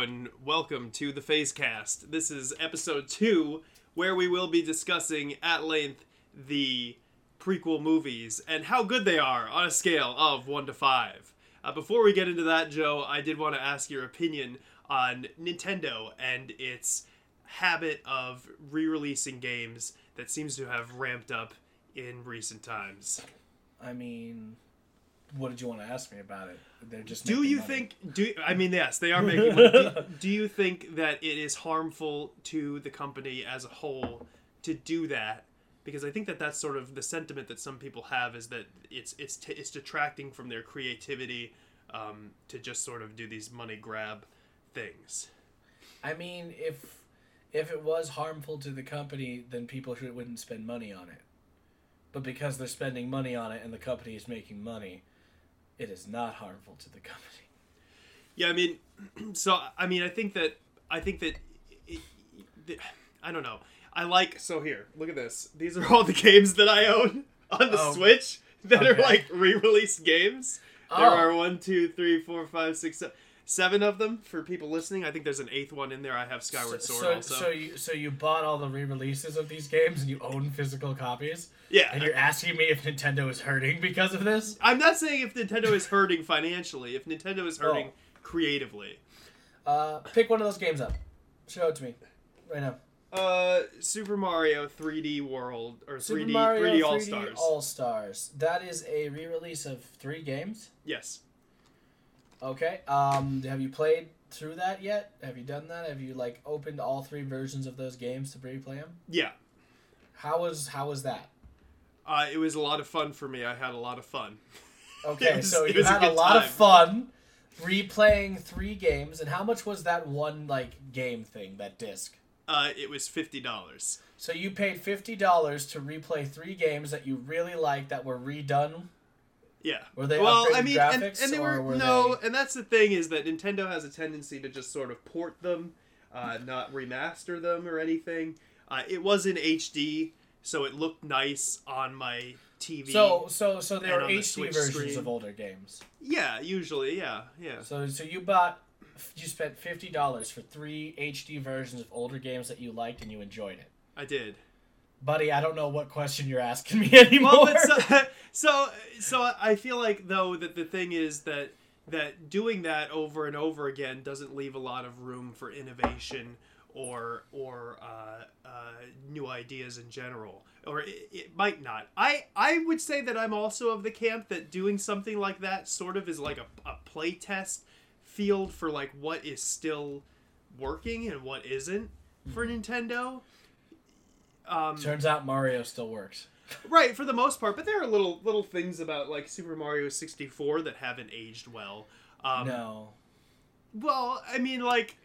And welcome to the PhazeCast. This is episode two, where we will be discussing at length the prequel movies and how good they are on a scale of one to five. Uh, before we get into that, Joe, I did want to ask your opinion on Nintendo and its habit of re-releasing games that seems to have ramped up in recent times. I mean, what did you want to ask me about it? They're just. Do you money. think? Do I mean yes, they are making money. do, do you think that it is harmful to the company as a whole to do that? Because I think that that's sort of the sentiment that some people have is that it's it's t- it's detracting from their creativity um, to just sort of do these money grab things. I mean, if if it was harmful to the company, then people should, wouldn't spend money on it. But because they're spending money on it and the company is making money, it is not harmful to the company. Yeah, I mean, so I mean, I think that I think that it, it, I don't know. I like so here. Look at this. These are all the games that I own on the Oh. Switch that are like re-released games. There Oh. are one, two, three, four, five, six, seven, seven of them for people listening. I think there's an eighth one in there. I have Skyward Sword so, also. so you so you bought all the re-releases of these games and you own physical copies, yeah, and you're asking me if Nintendo is hurting because of this? I'm not saying if Nintendo is hurting financially. If Nintendo is hurting Oh. creatively. Uh, pick one of those games up. Show it to me right now. Uh, Super Mario 3D World or 3D Super Mario 3D 3D All Stars. All Stars. That is a re-release of three games. Yes. Okay. Um, have you played through that yet? Have you done that? Have you like opened all three versions of those games to replay them? Yeah. How was how was that? Uh, it was a lot of fun for me. I had a lot of fun. Okay, was- so you was a had a lot time. of fun replaying three games, and how much was that one like game thing, that disc? Uh, it was fifty dollars. So you paid fifty dollars to replay three games that you really liked that were redone. Yeah. Were they well? I mean, and, graphics, and they were, were no, they- and that's the thing is that Nintendo has a tendency to just sort of port them, uh, not remaster them or anything. Uh, it was in HD, so it looked nice on my TV. So so so there are on the HD versions screen. of older games. yeah, usually, yeah, yeah. So so you bought you spent fifty dollars for three HD versions of older games that you liked and you enjoyed it. I did. Buddy, I don't know what question you're asking me anymore. well, but so, so so I feel like though that the thing is that that doing that over and over again doesn't leave a lot of room for innovation or or uh, uh, new ideas in general, or it, it might not. I I would say that I'm also of the camp that doing something like that sort of is like a, a play test field for like what is still working and what isn't for Nintendo. Um, Turns out Mario still works. Right, for the most part, but there are little little things about like Super Mario 64 that haven't aged well. Um, no. Well, I mean, like,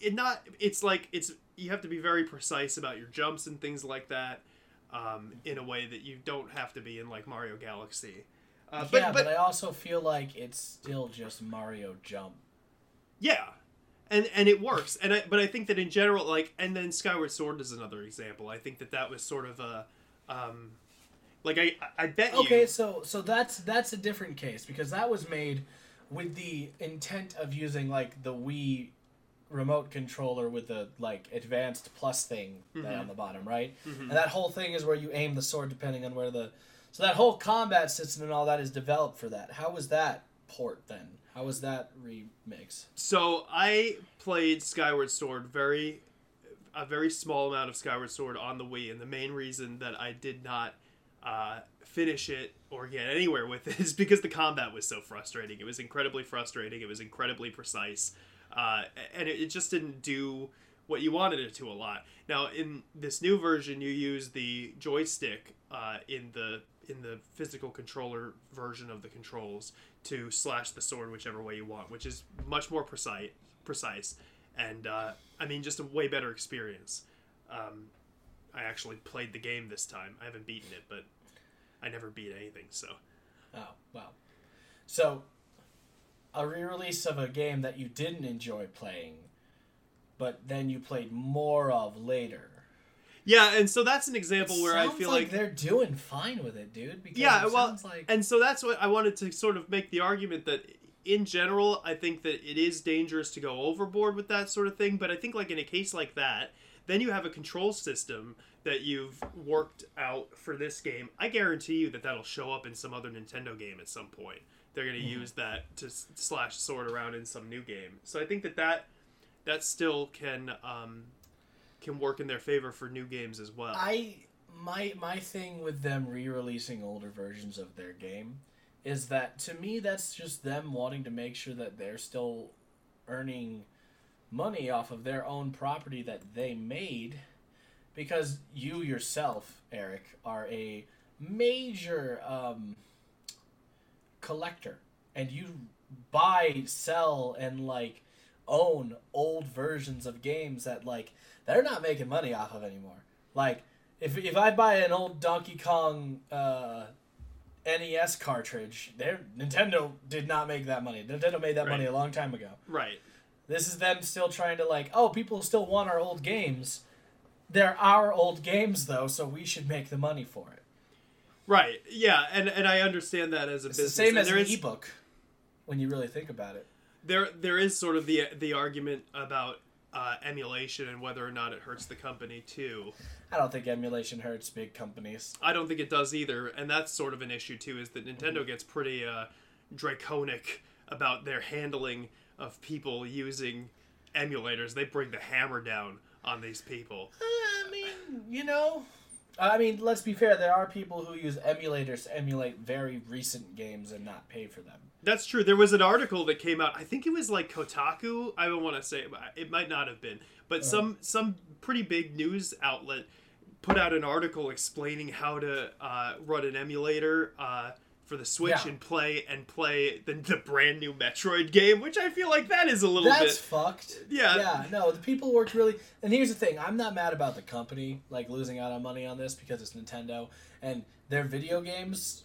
it not. It's like it's you have to be very precise about your jumps and things like that, um, in a way that you don't have to be in like Mario Galaxy. Uh, but, yeah, but, but, I also feel like it's still just Mario Jump. yeah, and and it works. And I, but I think that in general, like, and then Skyward Sword is another example. I think that that was sort of a, um, like I I bet you. Okay, so so that's that's a different case because that was made with the intent of using like the Wii remote controller with the like advanced plus thing Mm-hmm. on the bottom, right? And that whole thing is where you aim the sword depending on where the so that whole combat system and all that is developed for that. How was that port then? How was that remix? So I played Skyward Sword very a very small amount of Skyward Sword on the Wii, and the main reason that I did not uh, finish it or get anywhere with it is because the combat was so frustrating. It was incredibly frustrating. It was incredibly precise, uh, and it, it just didn't do what you wanted it to a lot. Now in this new version, you use the joystick uh, in the in the physical controller version of the controls to slash the sword whichever way you want, which is much more precise, precise, and uh, I mean just a way better experience. Um, I actually played the game this time. I haven't beaten it, but I never beat anything. So Oh, wow. So, a re release of a game that you didn't enjoy playing, but then you played more of later. yeah, and so that's an example where I feel like, like they're doing fine with it, dude. Because yeah it well like and so that's what i wanted to sort of make the argument that in general, I think that it is dangerous to go overboard with that sort of thing. But I think like in a case like that, then you have a control system that you've worked out for this game. I guarantee you that that'll show up in some other Nintendo game at some point. They're going to Mm-hmm. use that to slash sword around in some new game. So I think that that that still can um, can work in their favor for new games as well. I my my thing with them re-releasing older versions of their game is that to me that's just them wanting to make sure that they're still earning money off of their own property that they made. Because you yourself Eric are a major um, collector. And you buy sell and like own old versions of games that like they're not making money off of anymore. Like if, if I buy an old Donkey Kong uh, NES cartridge, there Nintendo did not make that money. Nintendo made that money a long time ago. right. This is them still trying to like, oh, people still want our old games. They're our old games though, so we should make the money for it. Right. Yeah, and and I understand that as a It's the business. same And as an is- ebook when you really think about it. there there is sort of the the argument about uh, emulation and whether or not it hurts the company too. I don't think emulation hurts big companies. I don't think it does either, and that's sort of an issue too. Is that Nintendo gets pretty uh, draconic about their handling of people using emulators. They bring the hammer down on these people. I mean, you know, I mean, let's be fair. There are people who use emulators to emulate very recent games and not pay for them. That's true. There was an article that came out. I think it was like Kotaku. I don't want to say but it might not have been, but some some pretty big news outlet put out an article explaining how to uh, run an emulator uh, for the Switch Yeah. and play and play the, the brand new Metroid game, which I feel like that is a little That's bit. fucked. Yeah. Yeah, no, the people worked really. And here's the thing I'm not mad about the company, like, losing out on money on this because it's Nintendo. And their video games,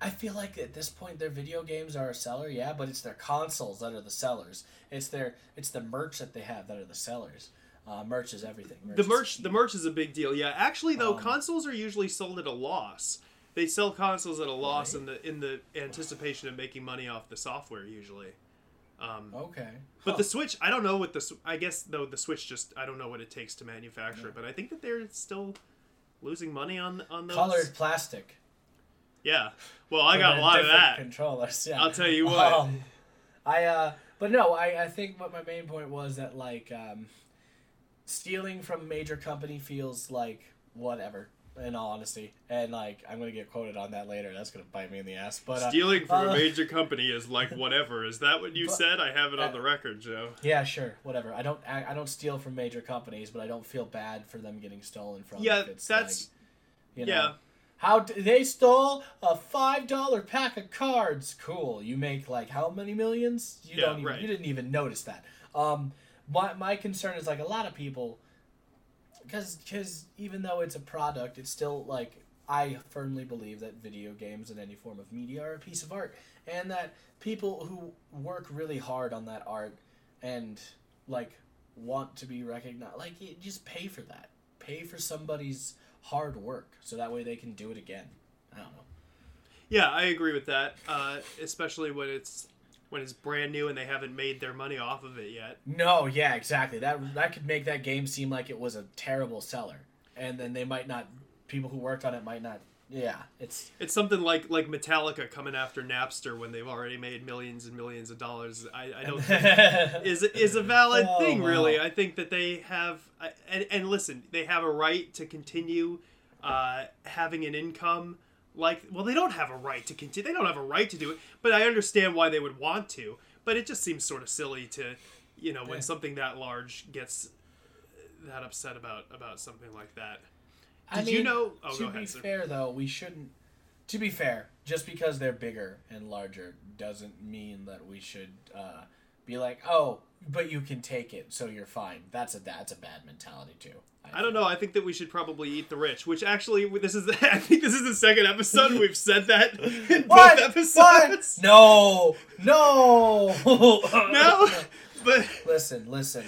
I feel like at this point their video games are a seller, yeah, but it's their consoles that are the sellers. It's their it's the merch that they have that are the sellers. Uh, merch is everything. The merch, the merch is a big deal. Yeah, actually, though, Um, consoles are usually sold at a loss. They sell consoles at a loss Right. in the in the anticipation of making money off the software usually. Um, Okay. But Huh. the Switch, I don't know what the. I guess though the Switch just I don't know what it takes to manufacture it, but I think that they're still losing money on on those. colored plastic. Yeah. Well, I got a lot of that. Controllers. Yeah. I'll tell you what. Um, I uh, but no, I I think what my main point was that like um, stealing from a major company feels like whatever. In all honesty, and like I'm gonna get quoted on that later. That's gonna bite me in the ass. But uh, Stealing from uh, a major company is like whatever. Is that what you But- said? I have it on the record, Joe. yeah, sure, whatever. I don't I, I don't steal from major companies, but I don't feel bad for them getting stolen from. Yeah, that's like, you know, yeah. How d- they stole a five dollar pack of cards? Cool. You make like how many millions? You Yeah, don't even, right. you didn't even notice that. Um, my my concern is like a lot of people, because because even though it's a product, it's still like I firmly believe that video games and any form of media are a piece of art, and that people who work really hard on that art and like want to be recognized, like just pay for that. Pay for somebody's hard work so that way they can do it again. I don't know. Yeah, I agree with that. Uh, especially when it's when it's brand new and they haven't made their money off of it yet. No, yeah, exactly. That that could make that game seem like it was a terrible seller, and then they might not. People who worked on it might not. Yeah, it's It's something like like Metallica coming after Napster when they've already made millions and millions of dollars. I, I don't think is is a valid Oh, thing wow. really. I think that they have and and listen, they have a right to continue uh, having an income. Like, well, they don't have a right to continue. They don't have a right to do it, but I understand why they would want to. But it just seems sort of silly to, you know, when Yeah. something that large gets that upset about about something like that. I Did you mean, know? Oh, to be ahead, fair, though, we shouldn't. To be fair, just because they're bigger and larger doesn't mean that we should uh, be like, oh, but you can take it, so you're fine. That's a that's a bad mentality too. I don't know. I think that we should probably eat the rich. Which actually, this is. I think this is the second episode we've said that in What? both episodes. What? No, no, No, but Listen, listen.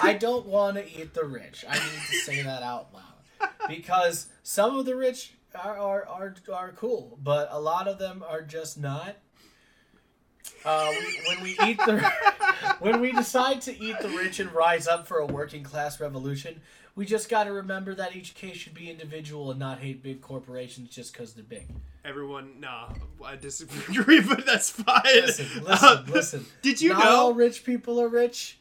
I don't want to eat the rich. I need to say that out loud because some of the rich are are, are are cool, but a lot of them are just not. Uh, when we eat the, when we decide to eat the rich and rise up for a working class revolution, we just got to remember that each case should be individual and not hate big corporations just because they're big. Everyone, nah, I disagree, but that's fine. Listen, listen, Uh, listen. Did you not know? all rich people are rich.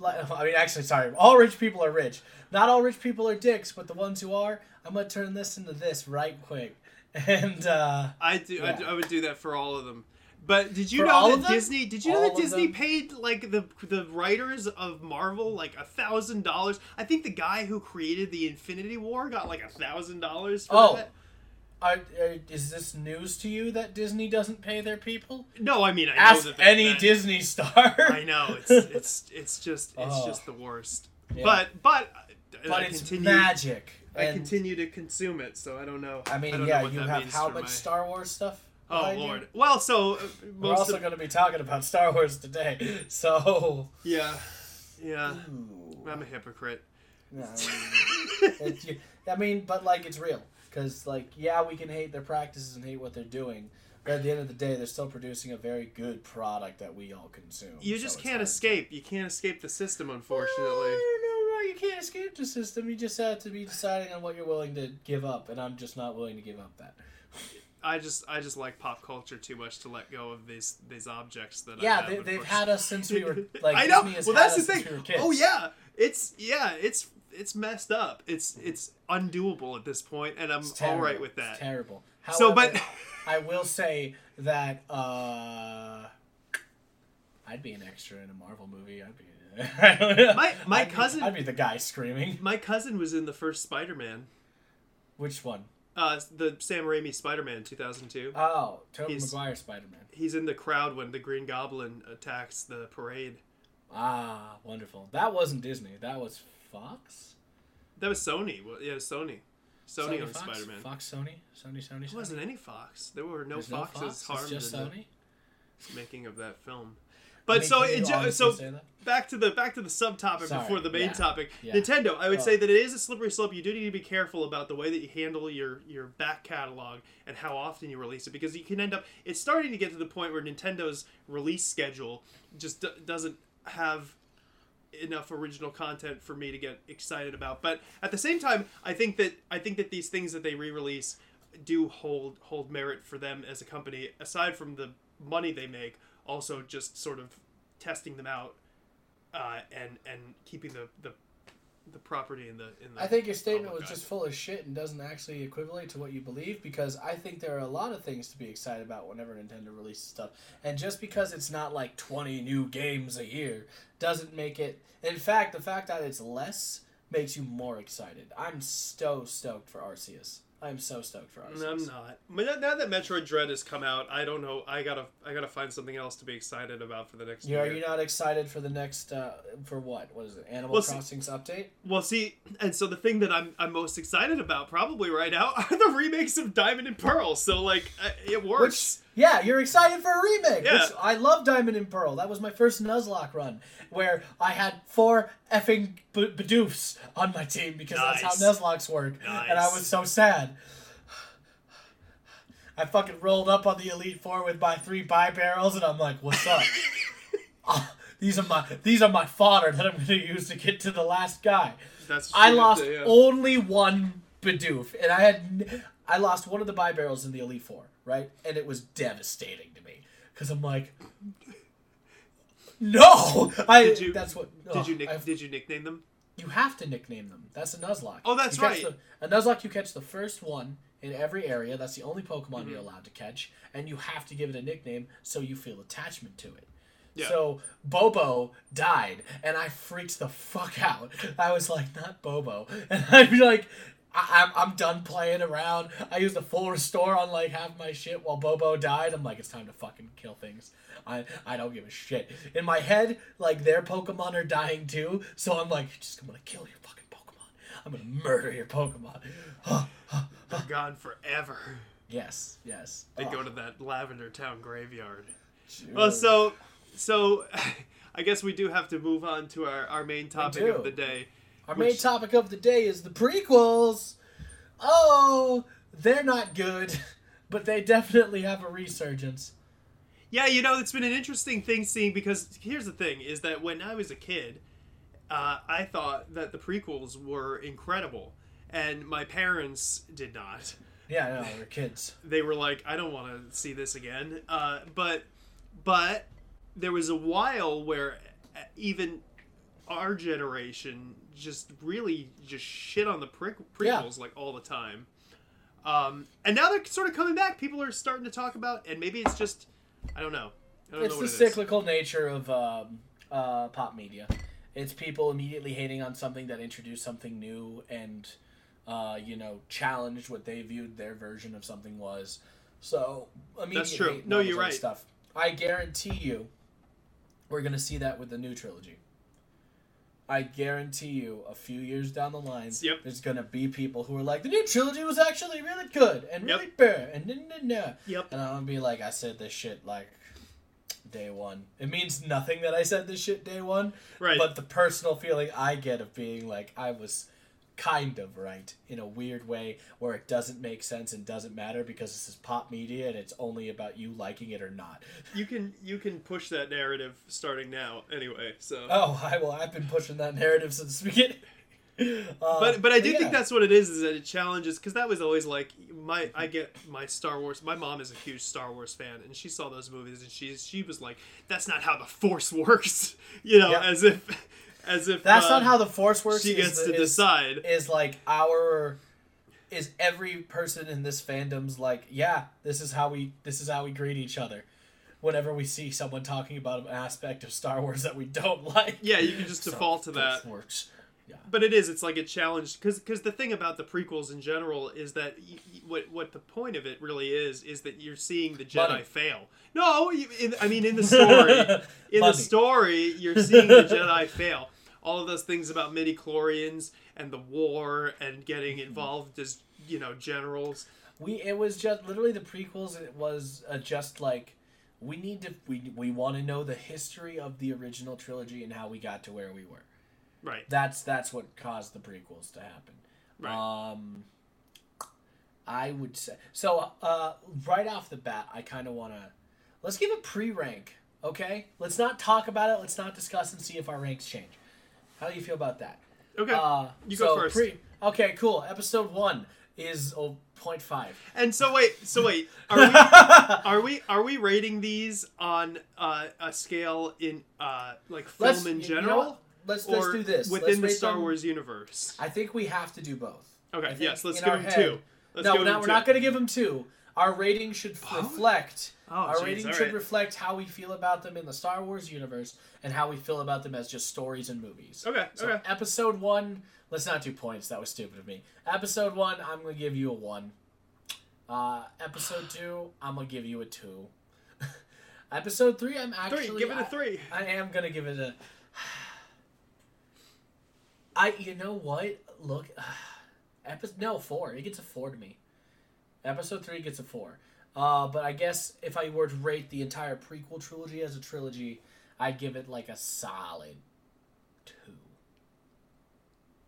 Like, I mean, actually, sorry. All rich people are rich. Not all rich people are dicks, but the ones who are, I'm gonna turn this into this right quick. And uh, I do. I, Yeah. do- I would do that for all of them. But did you For know that? Disney? Did you know that Disney them? paid like the the writers of Marvel like a thousand dollars? I think the guy who created the Infinity War got like a thousand dollars for Oh. that. Are, are, is this news to you that Disney doesn't pay their people? No, I mean I know Ask that. that any that- Disney star. I know it's it's it's just it's Oh. just the worst. Yeah. But but but I it's continue. magic. I continue to consume it, so I don't know. I mean, don't yeah, you have how much my- Star Wars stuff? Oh lord. Well, so uh, We're also of going to be talking about Star Wars today, so. yeah, yeah. Ooh. I'm a hypocrite. No, I mean, you- I mean, but like it's real because like yeah, we can hate their practices and hate what they're doing, but at the end of the day, they're still producing a very good product that we all consume. You so just can't hard escape. You can't escape the system, unfortunately. I unfortunately. don't know. Why you can't escape the system. You just have to be deciding on what you're willing to give up, and I'm just not willing to give up that. I just I just like pop culture too much to let go of these these objects that I Yeah, have, they, they've unfortunately. had us since we were like. I know. Well, that's the thing. we. Oh yeah, it's yeah, it's it's messed up. It's it's undoable at this point, and I'm all right with It's that. terrible. So, but I will say that uh, I'd be an extra in a Marvel movie. I'd be. I don't know. My- my I'd be- cousin- I'd be the guy screaming. my cousin was in the first Spider-Man, Which one? uh, the Sam Raimi Spider-Man 2002. Oh, Tobey Maguire Spider Man. He's in the crowd when the Green Goblin attacks the parade. Ah, wonderful. That wasn't Disney. That was Fox. That was Sony. Well, yeah, Sony. Sony, owned Fox? Spider-Man. Fox, Sony, Sony, Sony. It wasn't any Fox. There were no There's foxes Fox? harmed It's just in Sony. the making of that film. I But mean, so it ju- so back to the back to the subtopic Sorry, before the main yeah, topic. yeah. Nintendo, I would Oh. say that it is a slippery slope. You do need to be careful about the way that you handle your your back catalog and how often you release it because you can end up. It's starting to get to the point where Nintendo's release schedule just d- doesn't have enough original content for me to get excited about. But at the same time, I think that I think that these things that they re-release do hold hold merit for them as a company. Aside from the money they make, also just sort of testing them out uh, and and keeping the, the the property in the in the. I think your statement was just full of shit and doesn't actually equivalent to what you believe because I think there are a lot of things to be excited about whenever Nintendo releases stuff. And just because it's not like 20 new games a year doesn't make it. In fact, the fact that it's less makes you more excited. I'm so stoked for Arceus. I'm so stoked for Arceus. I'm not. But now- now that Metroid Dread has come out, I don't know. I gotta I gotta find something else to be excited about for the next year. are you not excited for the next uh, for what? What is it? Animal Well, see- Crossing's update? Well, see, and so the thing that I'm I'm most excited about probably right now are the remakes of Diamond and Pearl. So like, uh, it works. Yeah, you're excited for a remake. Yeah. Which I love Diamond and Pearl. That was my first Nuzlocke run, where I had four effing b- Bidoofs on my team because that's how Nuzlockes work, and I was so sad. I fucking rolled up on the Elite Four with my three Bibarels, and I'm like, "What's up? Ah, these are my these are my fodder that I'm going to use to get to the last guy." That's I lost yeah. only one Bidoof, and I had I lost one of the Bibarels in the Elite Four, right? And it was devastating to me because I'm like, no, I. Did you- that's what. Did you nick, I've- did you nickname them? you have to nickname them. That's a Nuzlocke. Oh, that's You right. The, a Nuzlocke, you catch the first one in every area. That's the only Pokemon Mm-hmm. you're allowed to catch, and you have to give it a nickname so you feel attachment to it. Yeah. So Bobo died, and I freaked the fuck out. I was like, not Bobo, and I'd be like. I, I'm, I'm done playing around. I used the full restore on like half my shit while Bobo died. I'm like, it's time to fucking kill things. I I don't give a shit. In my head, like their Pokemon are dying too, so I'm like, just I'm gonna kill your fucking Pokemon. I'm gonna murder your Pokemon. They're gone forever. yes, yes. They Oh, go to that Lavender Town graveyard. dude. Well, so so I guess we do have to move on to our, our main topic of the day. Our which- main topic of the day is the prequels. Oh, they're not good, but they definitely have a resurgence. Yeah, you know, it's been an interesting thing seeing because here's the thing: is that when I was a kid, uh, I thought that the prequels were incredible, and my parents did not. Yeah, know we're kids. They were like, "I don't want to see this again." Uh, but, but there was a while where uh, even our generation just really just shit on the pre- prequels like all the time. Um, and now they're sort of coming back. People are starting to talk about, and maybe it's just, I don't know. I don't It's know the it is. cyclical nature of um, uh, pop media. It's people immediately hating on something that introduced something new and, uh, you know, challenged what they viewed their version of something was. So immediate That's true. No, you're right. Stuff. I guarantee you, we're gonna see that with the new trilogy. I guarantee you, a few years down the line, Yep. there's gonna be people who are like, the new trilogy was actually really good and Yep. really fair and nah, nah, nah. Yep. And I'm gonna be like, I said this shit like day one. It means nothing that I said this shit day one, Right. but the personal feeling I get of being like I was kind of right in a weird way where it doesn't make sense and doesn't matter because this is pop media and it's only about you liking it or not. you can you can push that narrative starting now anyway. So. Oh, I well, I've been pushing that narrative since the beginning. Uh, but but I do yeah. think that's what it is. Is that it challenges because that was always like my I get my Star Wars. My mom is a huge Star Wars fan, and she saw those movies, and she she was like, "That's not how the Force works," you know, Yeah. as if as if That's uh, not how the force works. she gets the- to is- decide. is like our is every person in this fandom's like yeah this is how we this is how we greet each other whenever we see someone talking about an aspect of star wars that we don't like Yeah, you can just So, default to that. works But it is. It's like a challenge because because the thing about the prequels in general is that what what the point of it really is is that you're seeing the Jedi Money. fail. No, you- in, I mean in the story. in Money. the story, you're seeing the Jedi fail. All of those things about midichlorians and the war and getting Mm-hmm. involved as you know generals. we it was just literally the prequels it was uh, just like we need to we, we want to know the history of the original trilogy and how we got to where we were Right. that's that's what caused the prequels to happen Right. Um, I would say so. Uh, right off the bat, I kind of want to let's give a pre-rank. Okay, let's not talk about it. Let's not discuss and see if our ranks change. How do you feel about that? Okay. Uh, You so go first. Pre- okay, cool. Episode one is oh, 0.5. and so wait, so wait, are we are we are we rating these on uh, a scale in uh, like film Let's- in you know general? Let's let's or do this within Let's the Star them- Wars universe. I think we have to do both. Okay, yes, let's give them head- two. Let's no, give we're not, we're two. not going to give them two. Our rating should reflect. Oh, our jeez, rating should right. reflect how we feel about them in the Star Wars universe and how we feel about them as just stories and movies. Okay, So okay. episode one, let's not do points. That was stupid of me. Episode one, I'm gonna give you a one. Uh, episode two, I'm gonna give you a two. episode three, I'm actually Three, give it a I- three. I am gonna give it a. I you know what? Look, episode no four. It gets a four to me. Episode three gets a four. Uh, but I guess if I were to rate the entire prequel trilogy as a trilogy, I'd give it like a solid two.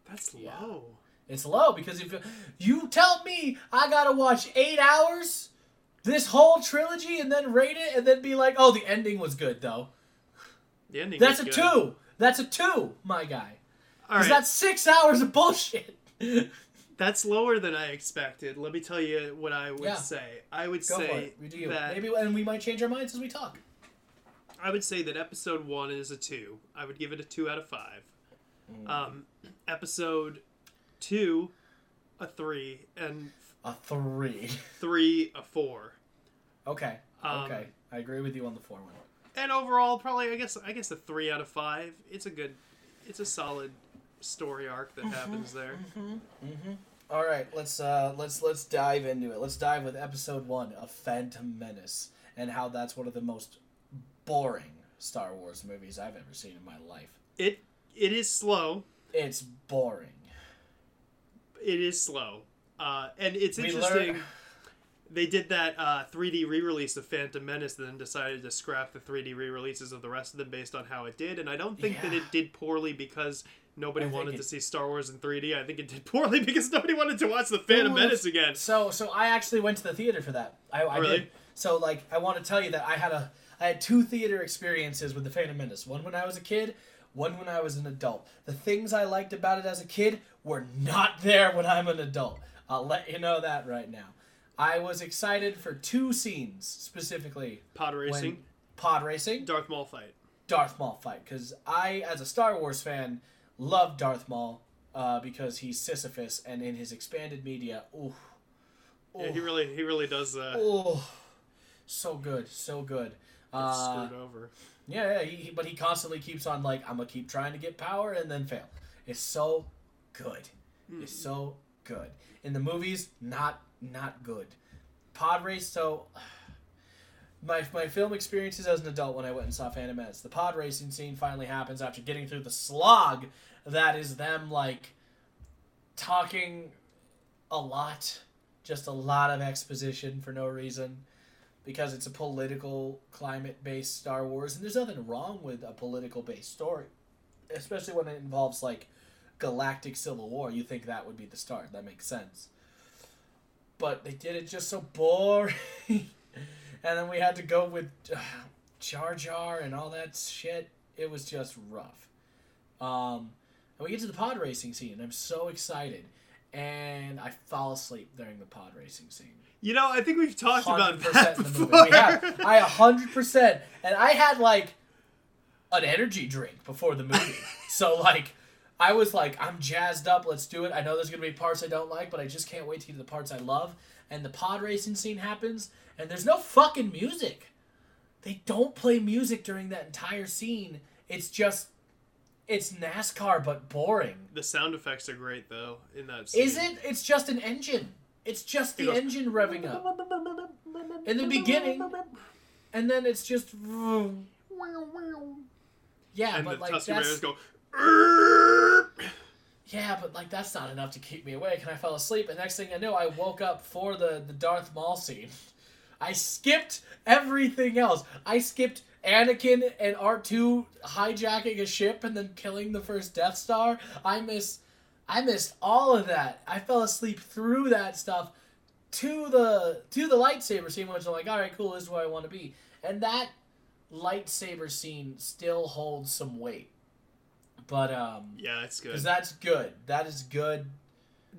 That's Yeah. low. It's low because if you tell me I gotta watch eight hours, this whole trilogy, and then rate it, and then be like, oh, the ending was good though. The ending. That's a good. two. That's a two, my guy. All right, that's six hours of bullshit. that's lower than I expected. Let me tell you what I would Yeah. say. I would Go for say it. We do that Maybe, and we might change our minds as we talk. I would say that episode one is a two. I would give it a two out of five. Mm. Um, episode two, a three, and A three. three, a four. Okay. Um, okay. I agree with you on the four one. And overall, probably I guess I guess a three out of five. It's a good, it's a solid story arc Mm-hmm. that happens there. All right, let's uh, let's let's dive into it. Let's dive with episode one of Phantom Menace and how that's one of the most boring Star Wars movies I've ever seen in my life. It it is slow. It's boring. It is slow. Uh, and it's We interesting. learn- They did that uh, 3D re-release of Phantom Menace, and then decided to scrap the 3D re-releases of the rest of them based on how it did. And I don't think that it did poorly because nobody I wanted it- to see Star Wars in 3D. I think it did poorly because nobody wanted to watch the Phantom Menace again. So so I actually went to the theater for that. I, I Really? did. So like I want to tell you that I had a I had two theater experiences with the Phantom Menace. One when I was a kid, one when I was an adult. The things I liked about it as a kid were not there when I'm an adult. I'll let you know that right now. I was excited for two scenes specifically. Pod racing, pod racing, Darth Maul fight. Darth Maul fight because I, as a Star Wars fan, love Darth Maul uh, because he's Sisyphus and in his expanded media, ooh, Yeah, he really, he really does uh, ooh, so good, so good. Uh, screwed over. yeah, yeah he, he- but he constantly keeps on like I'm gonna keep trying to get power and then fail. It's so good. It's so good. In the movies, not not good. Pod race, so my my film experiences as an adult when I went and saw Phantom Menace. The pod racing scene finally happens after getting through the slog that is them like talking a lot, just a lot of exposition for no reason because it's a political climate based Star Wars and there's nothing wrong with a political based story, especially when it involves like galactic civil war. You think that would be the start. That makes sense. But they did it just so boring. and then we had to go with uh, Jar Jar and all that shit. It was just rough. Um, and we get to the pod racing scene, and I'm so excited. And I fall asleep during the pod racing scene. You know, I think we've talked about 100% that in the movie. before. We have. I a hundred percent, and I had like an energy drink before the movie, so like I was like, I'm jazzed up. Let's do it. I know there's gonna be parts I don't like, but I just can't wait to get to the parts I love. And the pod racing scene happens, and there's no fucking music. They don't play music during that entire scene. It's just, it's NASCAR but boring. the sound effects are great though in that. Scene. Is it? It's just an engine. It's just the It goes- engine revving up. In the beginning, and then it's just yeah, and but like that's go. Yeah, but like that's not enough to keep me awake, and I fell asleep. And next thing I know, I woke up for the the Darth Maul scene. I skipped everything else. I skipped Anakin and R two hijacking a ship and then killing the first Death Star. I miss, I missed all of that. I fell asleep through that stuff to the to the lightsaber scene, which I'm like, all right, cool, this is where I want to be. And that lightsaber scene still holds some weight. But um, Yeah, that's good. because that's good. That is good.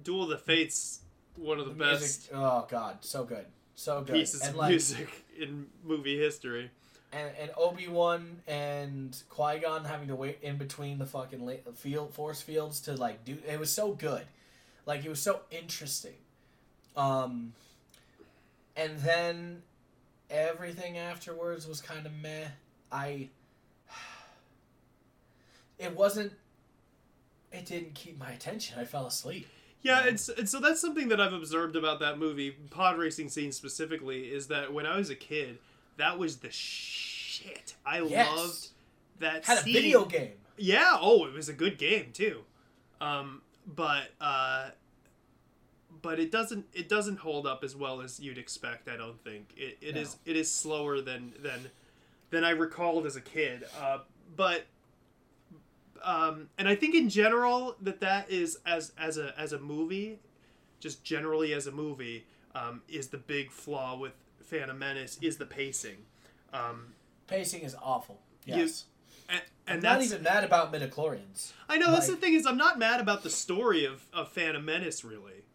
Duel of the Fates, one of the, The best music, oh god, so good, so good. pieces and of like, music in movie history. and, and Obi Wan and Qui Gon having to wait in between the fucking la- field force fields to like do it was so good, like it was so interesting. Um, and then everything afterwards was kind of meh. I. It wasn't. It didn't keep my attention. I fell asleep. Yeah, it's, and so that's something that I've observed about that movie, pod racing scene specifically, is that when I was a kid, that was the shit. I Yes. loved that Had a video game. Yeah, oh, it was a good game too. Um, but uh, but it doesn't it doesn't hold up as well as you'd expect. I don't think it, it No. is it is slower than than than I recalled as a kid. Uh, but um, and I think in general that that is as as a as a movie, just generally as a movie, um, is the big flaw with Phantom Menace is the pacing. Um, Pacing is awful. You- Yes. and, I'm not even mad about midichlorians. I know that's the thing is I'm not mad about the story of, of Phantom Menace really.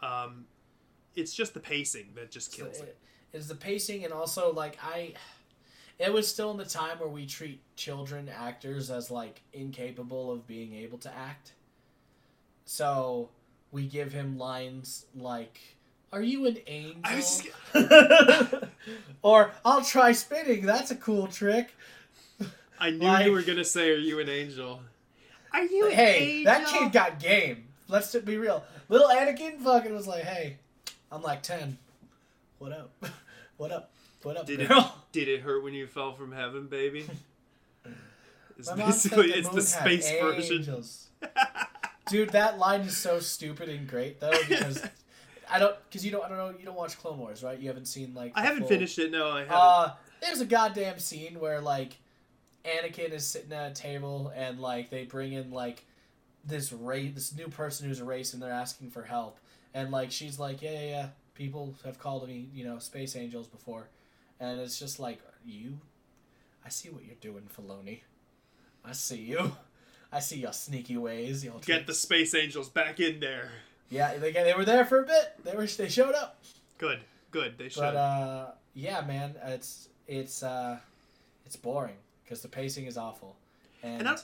Um, it's just the pacing that just kills So it. it is the pacing and also like I it was still in the time where we treat children actors as like incapable of being able to act. So we give him lines like are you an angel? I was or I'll try spinning. That's a cool trick. I knew Like- you were gonna say, "Are you an angel?" Are you an Hey, angel? that kid got game. Let's be real. Little Anakin fucking was like, "Hey, I'm like 10. What up? What up? What up, Did it did it hurt when you fell from heaven, baby? It's basically the it's the space version. Dude, that line is so stupid and great though because I don't because you don't I don't know you don't watch Clone Wars right? You haven't seen like I haven't full- finished it. No, I haven't. Uh, there's a goddamn scene where like Anakin is sitting at a table and like they bring in like this race this new person who's a race and they're asking for help and like she's like yeah yeah yeah People have called me, you know, space angels before, and it's just like you. I see what you're doing, Filoni. I see you. I see your sneaky ways. Your Get the Space Angels back in there. yeah, they they were there for a bit. They were they showed up. Good, good. They should. But uh, yeah, man, it's it's uh, it's boring because the pacing is awful, and, And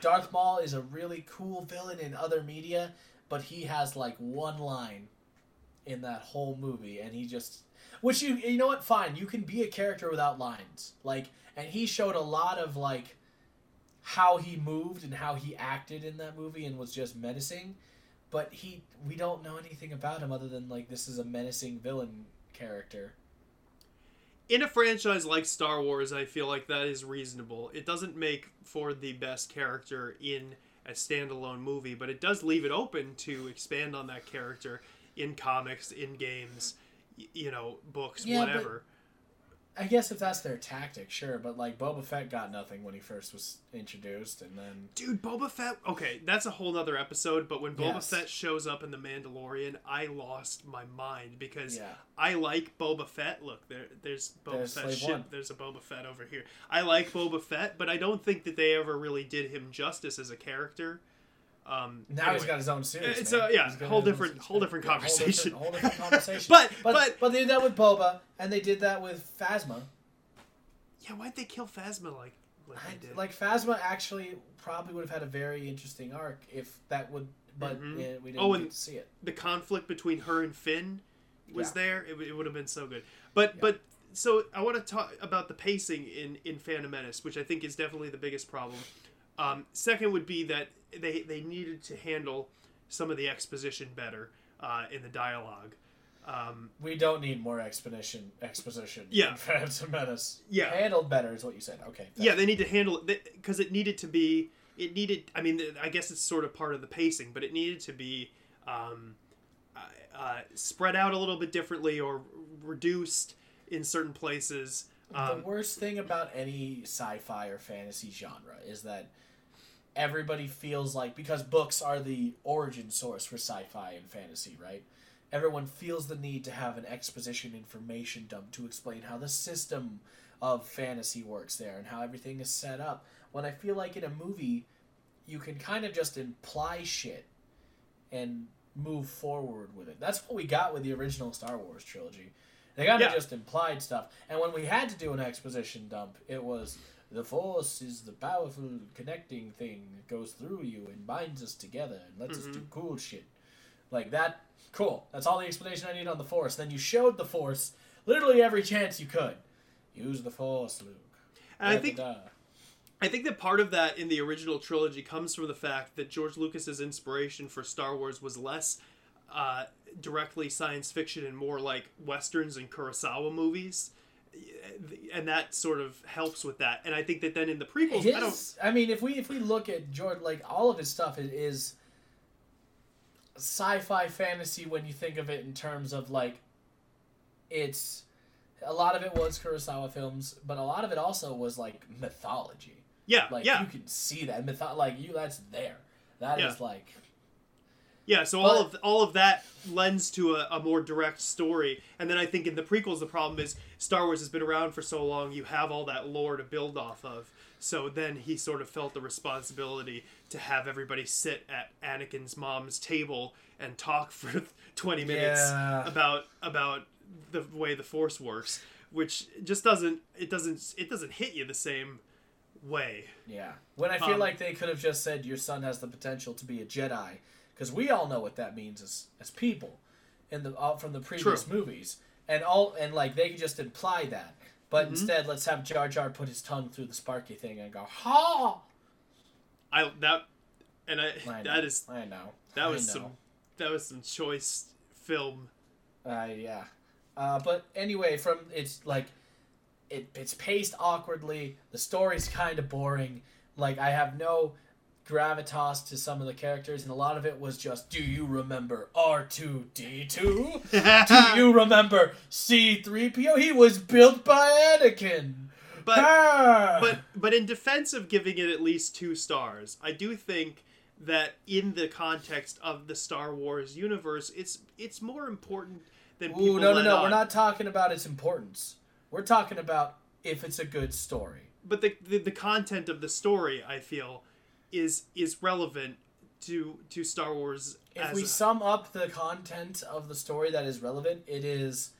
Darth Maul is a really cool villain in other media, but he has like one line in that whole movie, and he just which you you know what? Fine, you can be a character without lines, like, and he showed a lot of like how he moved and how he acted in that movie and was just menacing. But he we don't know anything about him other than like this is a menacing villain character. In a franchise like Star Wars, I feel like that is reasonable. It doesn't make for the best character in a standalone movie, but it does leave it open to expand on that character in comics, in games, you know, books, Yeah, whatever. I guess if that's their tactic, sure. But like Boba Fett got nothing when he first was introduced, and then Dude, Boba Fett. Okay, that's a whole nother episode. But when Boba Yes. Fett shows up in the Mandalorian, I lost my mind because yeah, I like Boba Fett. Look, there, there's Boba There's Fett. One. There's a Boba Fett over here. I like Boba Fett, but I don't think that they ever really did him justice as a character. Um, now anyway. he's got his own series. It's man. a- yeah, whole different- whole different Yeah, conversation. Whole different, whole different conversation. But- but but- they did that with Boba, and they did that with Phasma. yeah, why'd they kill Phasma like like I- they did? Like Phasma actually probably would have had a very interesting arc if that would, but Mhm. eh, we didn't Oh, get and- to see it. the conflict between her and Finn was Yeah. there, it, it would have been so good. But Yeah. but so I want to talk about the pacing in in Phantom Menace, which I think is definitely the biggest problem. Um, second would be that they they needed to handle some of the exposition better uh, in the dialogue. Um, We don't need more exposition. Exposition. Yeah. Phantom Menace. Yeah. handled better is what you said. Okay. yeah, they need to handle it because it needed to be. It needed. I mean, I guess it's sort of part of the pacing, but it needed to be um, uh, uh, spread out a little bit differently or reduced in certain places. Um, the worst thing about any sci-fi or fantasy genre is that everybody feels like because books are the origin source for sci-fi and fantasy, right? Everyone feels the need to have an exposition information dump to explain how the system of fantasy works there and how everything is set up. When I feel like in a movie, you can kind of just imply shit and move forward with it. That's what we got with the original Star Wars trilogy. They kind of Yeah. just implied stuff. And when we had to do an exposition dump, it was the Force is the powerful connecting thing that goes through you and binds us together and lets us do cool shit. Like that, cool. That's all the explanation I need on the Force. Then you showed the Force literally every chance you could. Use the Force, Luke. and I think. I think that part of that in the original trilogy comes from the fact that George Lucas's inspiration for Star Wars was less uh, directly science fiction and more like westerns and Kurosawa movies, and that sort of helps with that. And I think that then in the prequels, I don't. I, mean, if we if we look at Jordan, like all of his stuff is, is sci-fi fantasy when you think of it in terms of like it's a lot of it was Kurosawa films, but a lot of it also was like mythology. Yeah, Like yeah, you can see that mytho- like you that's there. That is Yeah. like yeah. So all of all of that lends to a, a more direct story. And then I think in the prequels, the problem is Star Wars has been around for so long, you have all that lore to build off of. So then he sort of felt the responsibility to have everybody sit at Anakin's mom's table and talk for 20 minutes Yeah. about about the way the Force works, which just doesn't it doesn't it doesn't hit you the same way. Yeah. When I feel Um, like they could have just said your son has the potential to be a Jedi, because we all know what that means as as people, in the all from the previous True. movies, and all and like they could just imply that, but Mm-hmm. instead let's have Jar Jar put his tongue through the Sparky thing and go ha. I that and I, I know, that is I know that was know. some that was some choice film. Uh, yeah. Uh, but anyway, from it's like it it's paced awkwardly. The story's kind of boring. Like I have no gravitas to some of the characters, and a lot of it was just, do you remember R two D two? Do you remember C three PO? He was built by Anakin. But Ah! but but in defense of giving it at least two stars, I do think that in the context of the Star Wars universe, it's it's more important than people Ooh, no, no, no. on. We're not talking about its importance. We're talking about if it's a good story. But the, the the content of the story, I feel, is is relevant to to Star Wars. If as we a- sum up the content of the story that is relevant, it is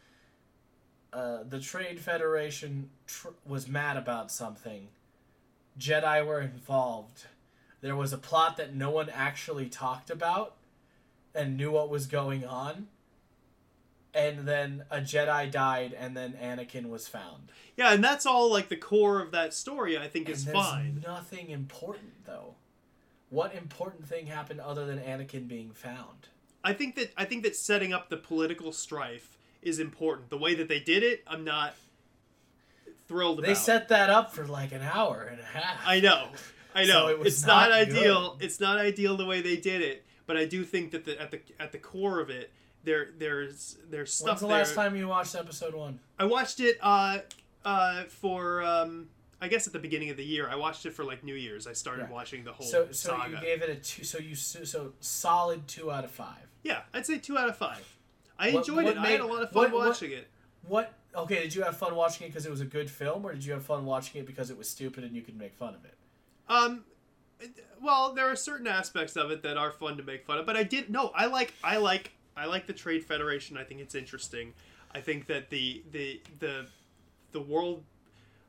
uh, the Trade Federation tr- was mad about something. Jedi were involved. There was a plot that no one actually talked about and knew what was going on. And then a Jedi died, and then Anakin was found. yeah, and that's all like the core of that story. I think And is fine. nothing important, though. What important thing happened other than Anakin being found? I think that I think that setting up the political strife is important. The way that they did it, I'm not thrilled about. They set that up for like an hour and a half. I know, I So know. it was it's not, not ideal. good. It's not ideal the way they did it, but I do think that the, at the at the core of it, there there's there's stuff When's the there. last time you watched episode one? I watched it uh uh for um I guess at the beginning of the year. I watched it for like New Year's. I started Yeah. watching the whole So, so saga. you gave it a two. So you so, so solid two out of five. Yeah, I'd say two out of five. I What- enjoyed what it. I had a lot of fun what- watching it. What? Okay, did you have fun watching it because it was a good film, or did you have fun watching it because it was stupid and you could make fun of it? Um, well, there are certain aspects of it that are fun to make fun of, but I did no. I like I like I like the Trade Federation. I think it's interesting. I think that the the the the world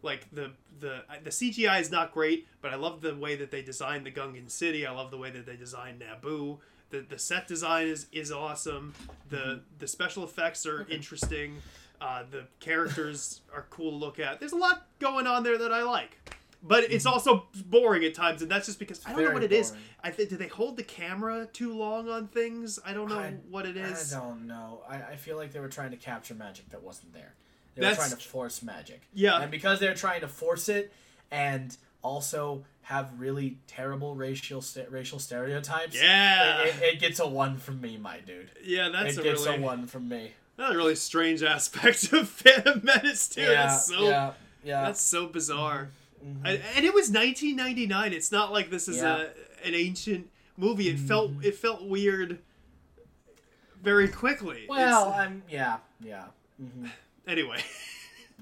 like the the the CGI is not great, but I love the way that they designed the Gungan city. I love the way that they designed Naboo. The the set design is is awesome. The the special effects are interesting. Uh, the characters are cool to look at. There's a lot going on there that I like. But it's also boring at times, and that's just because I don't know what it is. boring. I think do they hold the camera too long on things? I don't know I- what it is. I don't know. I, I feel like they were trying to capture magic that wasn't there. They That's- were trying to force magic. Yeah. And because they're trying to force it and also have really terrible racial st- racial stereotypes, Yeah. it, it, it gets a one from me, my dude. Yeah, that's it a gets really a one from me. Another really strange aspect of Phantom Menace too. Yeah, that's so yeah, yeah. that's so bizarre. Mhm. And, and it was 1999. It's not like this is Yeah. a an ancient movie. It felt it felt weird very quickly. well, It's- I'm yeah, yeah, hmm anyway,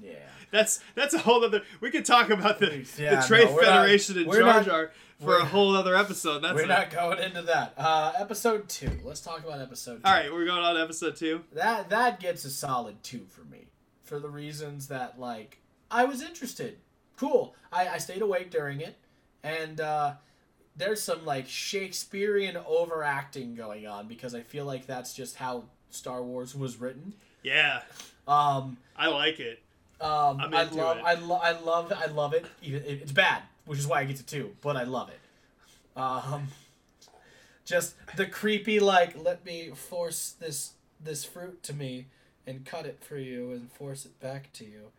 yeah. that's that's a whole other. We could talk about the, Yeah, the Trade no, we're not- Federation and Jar Jar for a whole other episode. That's We're not going into that. Uh, episode two. Let's talk about episode. Two. all right. We're going on episode two. That that gets a solid two for me, for the reasons that like I was interested. Cool. I, I stayed awake during it, and uh, there's some like Shakespearean overacting going on because I feel like that's just how Star Wars was written. Yeah, Um, I like it. um, I love, it. I, lo- I love, I love it. Even it's bad, which is why I get to two, but I love it. Um, just the creepy, like, let me force this this fruit to me and cut it for you and force it back to you.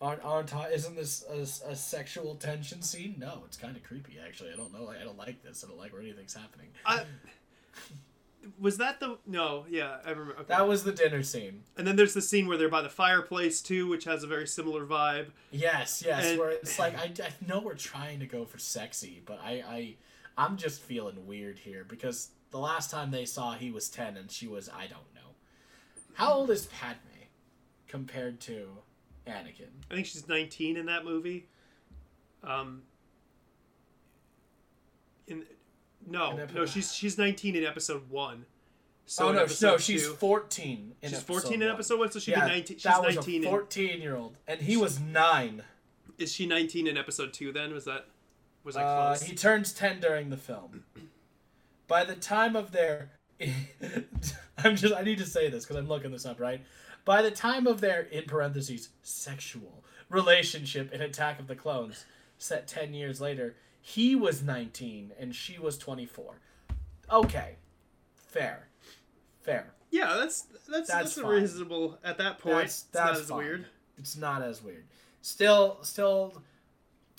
Aren't aren't I- isn't this a, a sexual tension scene? No, it's kind of creepy actually. I don't know. I don't like this. I don't like where anything's happening. I, was that the no? Yeah, I remember. Okay. That was the dinner scene. and then there's the scene where they're by the fireplace too, which has a very similar vibe. Yes, yes. And- where it's like I, I know we're trying to go for sexy, but I, I I'm just feeling weird here because the last time they saw he was ten and she was I don't know. How old is Padme compared to Anakin? I think she's 19 in that movie. Um. In no, no, she's she's 19 in episode one. So oh no, no, she's two- fourteen. In she's 14 in episode one, so she'd yeah, be 19. She's that was 19. a in, fourteen-year-old, and he was nine. is she 19 in episode two? Then was that was I Uh, close? he turns 10 during the film. By the time of their. I'm just. I need to say this because I'm looking this up, right? By the time of their, in parentheses, sexual relationship in Attack of the Clones, set 10 years later, he was 19 and she was 24. Okay. Fair. Fair. yeah, that's that's that's, That's reasonable at that point. That's, it's that's not as weird. It's not as weird. Still, still.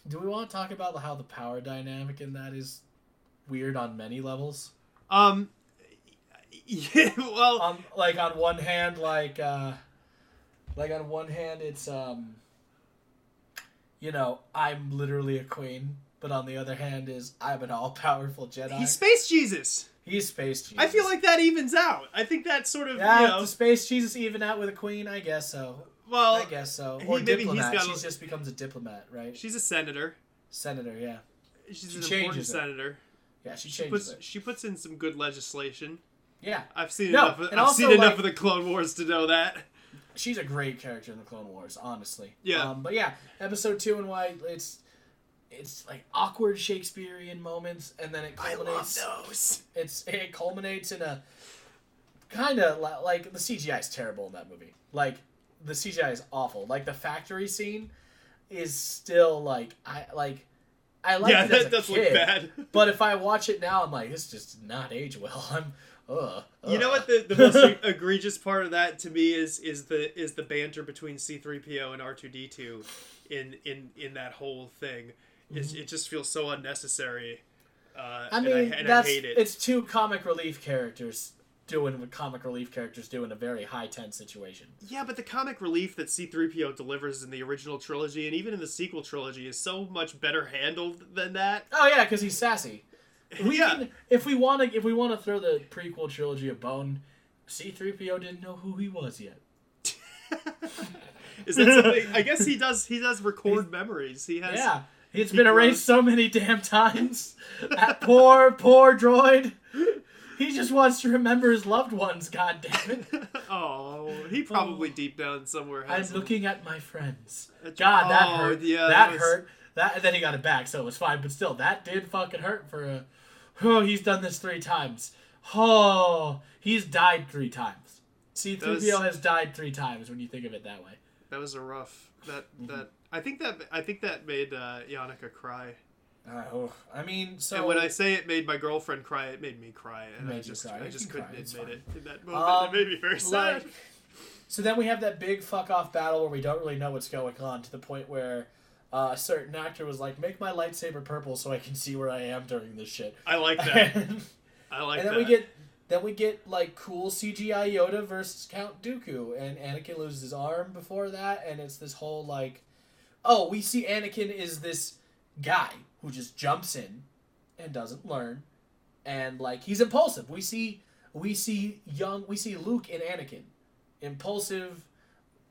Do we want to talk about how the power dynamic in that is weird on many levels? Um. Yeah. Well. on like on one hand like uh like on one hand it's um you know i'm literally a queen but on the other hand is I'm an all powerful Jedi. He's Space Jesus. He's space Jesus. I feel like that evens out. I think that sort of yeah, you know. space Jesus even out with a queen. I guess so. Well, I guess so. he- Or maybe he's diplomat. got a- She just becomes a diplomat, right? she's a senator. Senator, yeah. She's She an important it. senator. Yeah, she She changes puts it. she puts in some good legislation. Yeah, I've seen No, enough. Of, I've also, seen enough like- of the Clone Wars to know that. she's a great character in the Clone Wars, honestly. Yeah. Um, but yeah, episode two and why it's it's like awkward Shakespearean moments, and then it culminates. I love those. It's it culminates in a kind of like the CGI is terrible in that movie. Like the CGI is awful. Like the factory scene is still like I like. I like yeah, that does kid, look bad. But if I watch it now, I'm like, this just did not age well. I'm, ugh. You know what the, the most egregious part of that to me is is the is the banter between C3PO and R2D2 in in in that whole thing. It's, it just feels so unnecessary. Uh, Mm-hmm. I and mean, I, and that's I hate it. it's two comic relief characters doing what comic relief characters do in a very high tense situation. Yeah, but the comic relief that C3PO delivers in the original trilogy and even in the sequel trilogy is so much better handled than that. Oh yeah, because he's sassy. We Yeah. can, if we want to, if we want to throw the prequel trilogy a bone, C-3PO didn't know who he was yet. Is that something? I guess he does. He does record memories. He has. Yeah, it's he been erased so many damn times. that poor, poor droid. He just wants to remember his loved ones. God damn it! Oh, he probably oh. deep down somewhere I'm them. looking at my friends. God, that oh, hurt. yeah, that that was- hurt. That and then he got it back, so it was fine. But still, that did fucking hurt for a. Oh, he's done this three times. Oh, he's died three times. C-3PO Those- has died three times when you think of it that way. That was a rough. That Mm-hmm. that I think that I think that made uh, Yannicka cry. Uh, oh, I mean, so and when I say it made my girlfriend cry, it made me cry, and I just. I just couldn't cry, admit it in that moment. Um, it made me very sad. like- So then we have that big fuck off battle where we don't really know what's going on to the point where uh, a certain actor was like, "Make my lightsaber purple so I can see where I am during this shit." I like that. and I like And then that. we get then we get like cool CGI Yoda versus Count Dooku, and Anakin loses his arm before that, and it's this whole like, oh, we see Anakin is this guy who just jumps in and doesn't learn, and like he's impulsive. We see we see young we see Luke and Anakin, impulsive,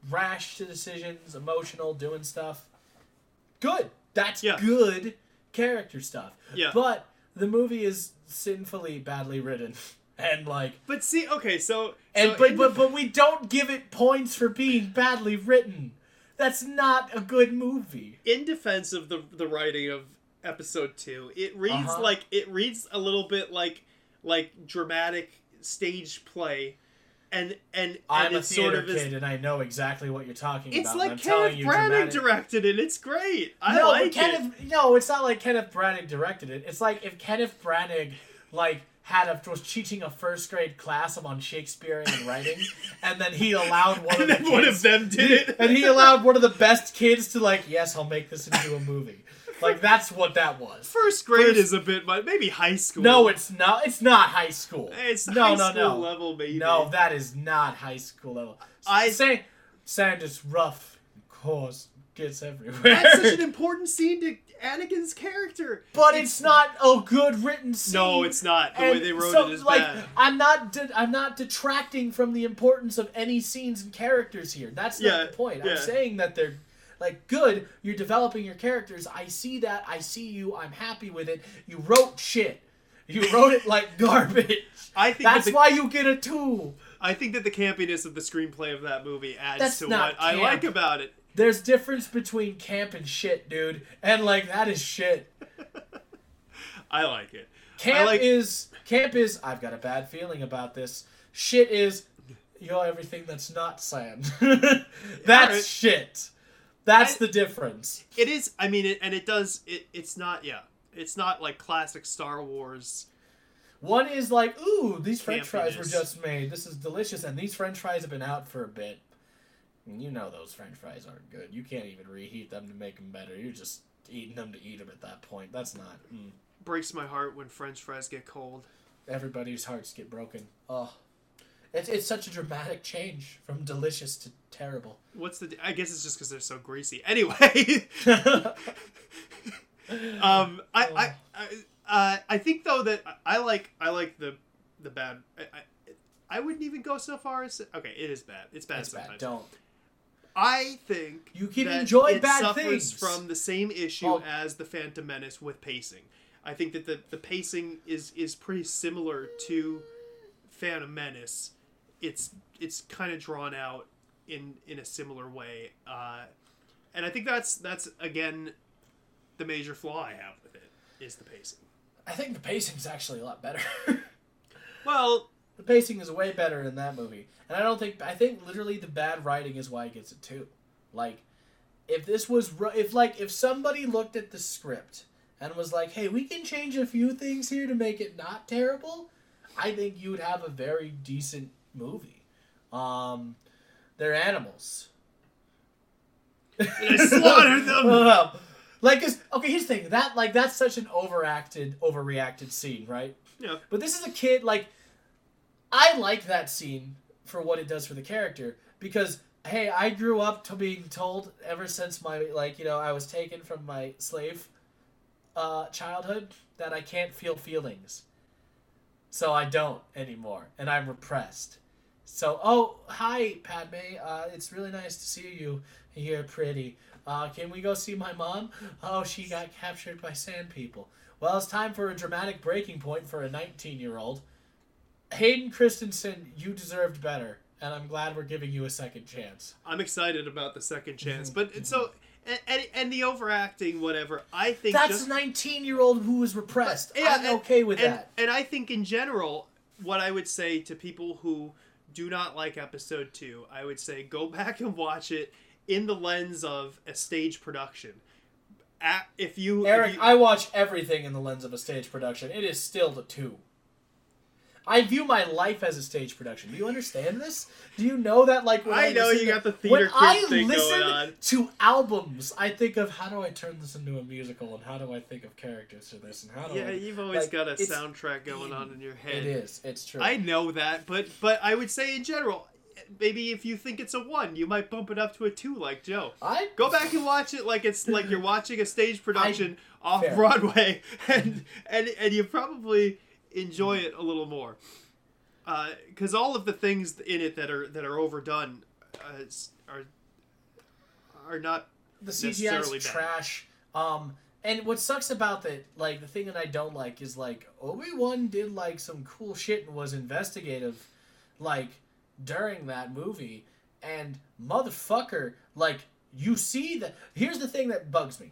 rash to decisions, emotional, doing stuff. Good. That's Yeah. good character stuff. Yeah. But the movie is sinfully badly written. And like But see, okay, so and so but, but def- but we don't give it points for being badly written. That's not a good movie. in defense of the the writing of episode two, it reads Uh-huh. like it reads a little bit like like dramatic stage play, and and I'm and a it's sort theater of is, kid and I know exactly what you're talking it's about. and like I'm Kenneth Branagh dramatic- directed it. It's great. I no, like Kenneth. No, it's not like Kenneth Branagh directed it. It's like if Kenneth Branagh like had a was teaching a first grade class on Shakespearean writing, and then he allowed one of the And one kids- of them did it, and he allowed one of the best kids to like, yes, I'll make this into a movie. Like that's what that was. First grade First- is a bit, but maybe high school. No, it's not. It's not high school. it's no, high no, school no. level, maybe. No, that is not high school level. I- say sand is rough, coarse, gets everywhere. that's such an important scene to Anakin's character. but it's not a good written scene. No, it's not. The way they wrote so, it is like, bad. I'm not. De- I'm not detracting from the importance of any scenes and characters here. That's not Yeah, the point. yeah. I'm saying that they're like good. You're developing your characters. I see that. I see you. I'm happy with it. You wrote shit. You wrote it like garbage. I think That's that the, why you get a two. I think that the campiness of the screenplay of that movie adds That's to not what I like about it. There's difference between camp and shit, dude. And like that is shit. I like it. Camp like- is camp is I've got a bad feeling about this. Shit is you're everything that's not sand. that's Alright. shit. That's I- the difference. It is. I mean, it, and it does. It, it's not. Yeah, it's not like classic Star Wars. One is like, ooh, these French fries were just made. This is delicious, and these French fries have been out for a bit. And you know those French fries aren't good. You can't even reheat them to make them better. You're just eating them to eat them at that point. That's not. Mm. Breaks my heart when French fries get cold. Everybody's hearts get broken. Oh, it's it's such a dramatic change from delicious to terrible. What's the? I guess it's just because they're so greasy. Anyway, Um, I. I, I, uh, I think though that I like, I like the, the bad. I, I, I wouldn't even go so far as okay. It is bad. It's bad That's sometimes. bad. Don't. I think You can that enjoy it bad suffers things. from the same issue Oh. as the Phantom Menace with pacing. I think that the, the pacing is is pretty similar to Phantom Menace. It's it's kind of drawn out in in a similar way, uh, and I think that's that's again the major flaw I have with it is the pacing. I think the pacing's actually a lot better. Well, the pacing is way better in that movie, and I don't think I think literally the bad writing is why it gets it too. Like, if this was if like if somebody looked at the script and was like, "Hey, we can change a few things here to make it not terrible," I think you would have a very decent movie. Um, they're animals. and I slaughtered them. Like, 'cause- okay, here's the thing. That like that's such an overacted, overreacted scene, right? Yeah. But this is a kid. Like, I like that scene for what it does for the character because hey, I grew up to being told ever since my like you know I was taken from my slave uh, childhood that I can't feel feelings, so I don't anymore, and I'm repressed. So, oh, hi, Padme. Uh, it's really nice to see you. You're pretty. Uh, can we go see my mom? Oh, she got captured by sand people. Well, it's time for a dramatic breaking point for a 19 year old. Hayden Christensen, you deserved better, and I'm glad we're giving you a second chance. I'm excited about the second Mm-hmm. chance, but it's so and, and, the overacting, whatever. I think That's just a 19 year old who was repressed. Yeah, I'm and- okay with and, that. And I think in general, what I would say to people who do not like episode two, I would say go back and watch it in the lens of a stage production. If you, if Eric, you- I watch everything in the lens of a stage production. It is still the two. I view my life as a stage production. Do you understand this? Do you know that? Like, when I I, know you to- got the when theater I thing listen going on. to albums, I think of how do I turn this into a musical, and how do I think of characters for this, and how do yeah, I? you've always like, got a soundtrack going on in your head. It is. It's true. I know that, but but I would say in general, maybe if you think it's a one, you might bump it up to a two, like Joe. I Go back and watch it like it's like you're watching a stage production off fair. Broadway, and and and you probably enjoy it a little more, because all of the things in it that are that are overdone uh, are are not. the CGI's bad. trash. Um, and what sucks about that, like the thing that I don't like is like Obi Wan did like some cool shit and was investigative, like during that movie, and motherfucker, like you see that. Here's the thing that bugs me.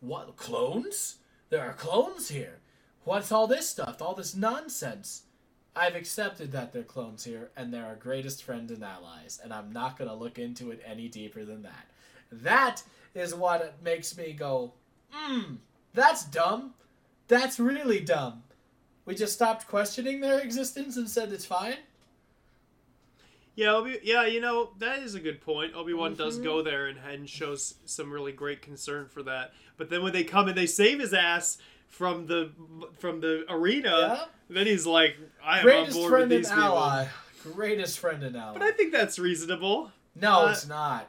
What clones? There are clones here. What's all this stuff? All this nonsense. I've accepted that they're clones here, and they're our greatest friends and allies, and I'm not gonna look into it any deeper than that. That is what makes me go, hmm, that's dumb. That's really dumb. We just stopped questioning their existence and said it's fine. Yeah, Obi, yeah, you know that is a good point. Obi Wan does Mhm. go there and, and shows some really great concern for that. But then when they come and they save his ass from the from the arena, Yeah. then he's like, "I am Greatest on board with friend and these people." ally. Greatest friend and ally. But I think that's reasonable. no, uh, it's not.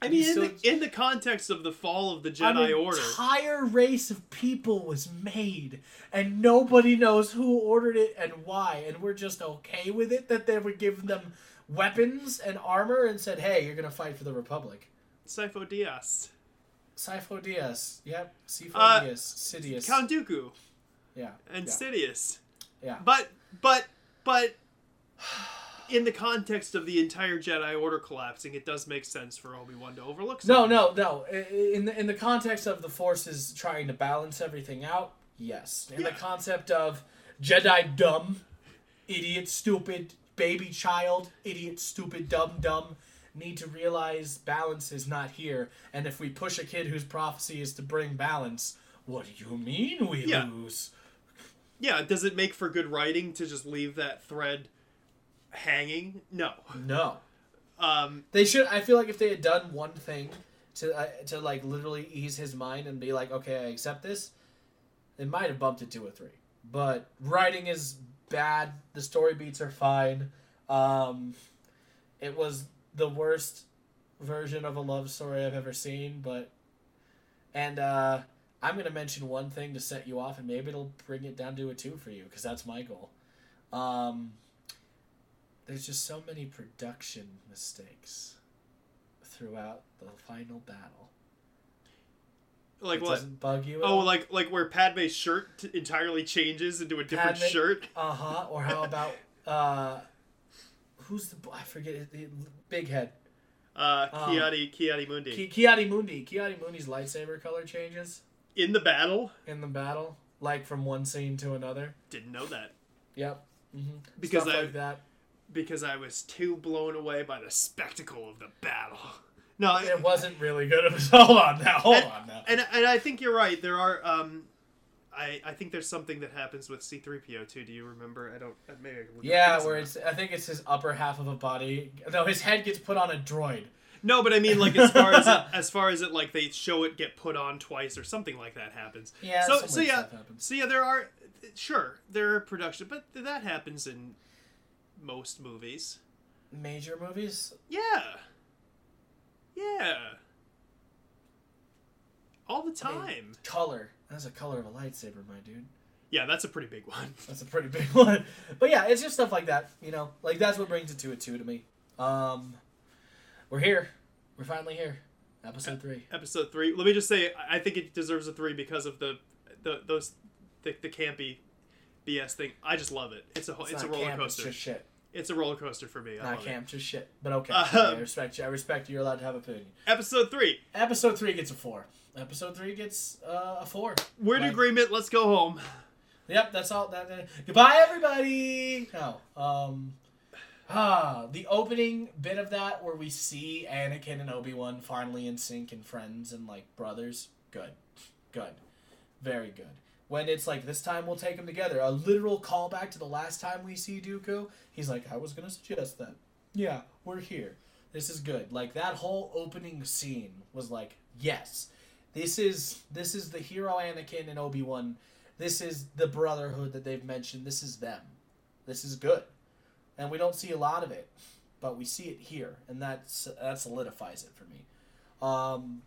I mean, in still- the, in the context of the fall of the An Jedi Order, entire race of people was made, and nobody knows who ordered it and why, and we're just okay with it that they were giving them weapons and armor and said, "Hey, you're gonna fight for the Republic." Sifo Dyas, Sifo Dyas, yep, Sifo Uh, Sidious, Count Dooku, yeah, and yeah. Sidious. yeah. But but but in the context of the entire Jedi Order collapsing, it does make sense for Obi Wan to overlook. No, something. no, no. I- In the in the context of the forces trying to balance everything out, yes. In Yeah. the concept of Jedi dumb, idiot, stupid, baby child, idiot, stupid, dumb, dumb, need to realize balance is not here, and if we push a kid whose prophecy is to bring balance, what do you mean we Yeah. lose? Yeah, does it make for good writing to just leave that thread hanging? No. No. Um, They should. I feel like if they had done one thing to uh, to like literally ease his mind and be like, okay, I accept this, they might have bumped it to a three. But writing is bad. The story beats are fine. Um, it was the worst version of a love story I've ever seen, but And uh, I'm gonna mention one thing to set you off, and maybe it'll bring it down to a two for you, because that's my goal. Um, there's just so many production mistakes throughout the final battle. Like it what? Doesn't bug you? At Oh, all? like like where Padme's shirt t- entirely changes into a different Padme- shirt. Uh huh. Or how about uh, who's the I forget it, the big head Uh, Um, Kiadi Ki-Adi-Mundi Ki- Kiadi Mundi. Ki-Adi-Mundi's lightsaber color changes in the battle. in the battle, like from one scene to another. Didn't know that Yep. Mm-hmm. Because Stuff I- like that. because I was too blown away by the spectacle of the battle. No, It wasn't really good. It was, hold on now. Hold and, on now. and and I think you're right. There are um, I I think there's something that happens with C3PO too. Do you remember? I don't. Maybe I can look Yeah, where it's I think it's his upper half of a body. No, his head gets put on a droid. No, but I mean like as far as it, as far as it like they show it get put on twice or something like that happens. Yeah, So so yeah so yeah there are sure there are production, but that happens in most movies. Major movies. Yeah. Yeah. All the I mean, time. color. That's a color of a lightsaber, my dude. Yeah, that's a pretty big one. That's a pretty big one. But yeah, it's just stuff like that. You know, like that's what brings it to a two to me. Um, we're here. We're finally here. Episode three. Episode three. Let me just say, I think it deserves a three because of the, the those, the, the campy, BS thing. I just love it. It's a It's, it's, a roller coaster. It's just shit. It's a roller coaster for me. I Not love camp, just shit. But okay, Um, I respect you. I respect you. You're allowed to have opinion. Episode three. Episode three gets a four. Episode three gets uh, a four. We're in Like- agreement. Let's go home. Yep, that's all. That, that- goodbye, everybody. No. Um. Ah, the opening bit of that where we see Anakin and Obi Wan finally in sync and friends and like brothers. Good, good, very good. When it's like this time we'll take them together, a literal callback to the last time we see Dooku. He's like, I was gonna suggest that. Yeah, we're here. This is good. Like that whole opening scene was like, yes, this is this is the hero Anakin and Obi Wan this is the brotherhood that they've mentioned. This is them. This is good, and we don't see a lot of it, but we see it here, and that's that solidifies it for me. Um,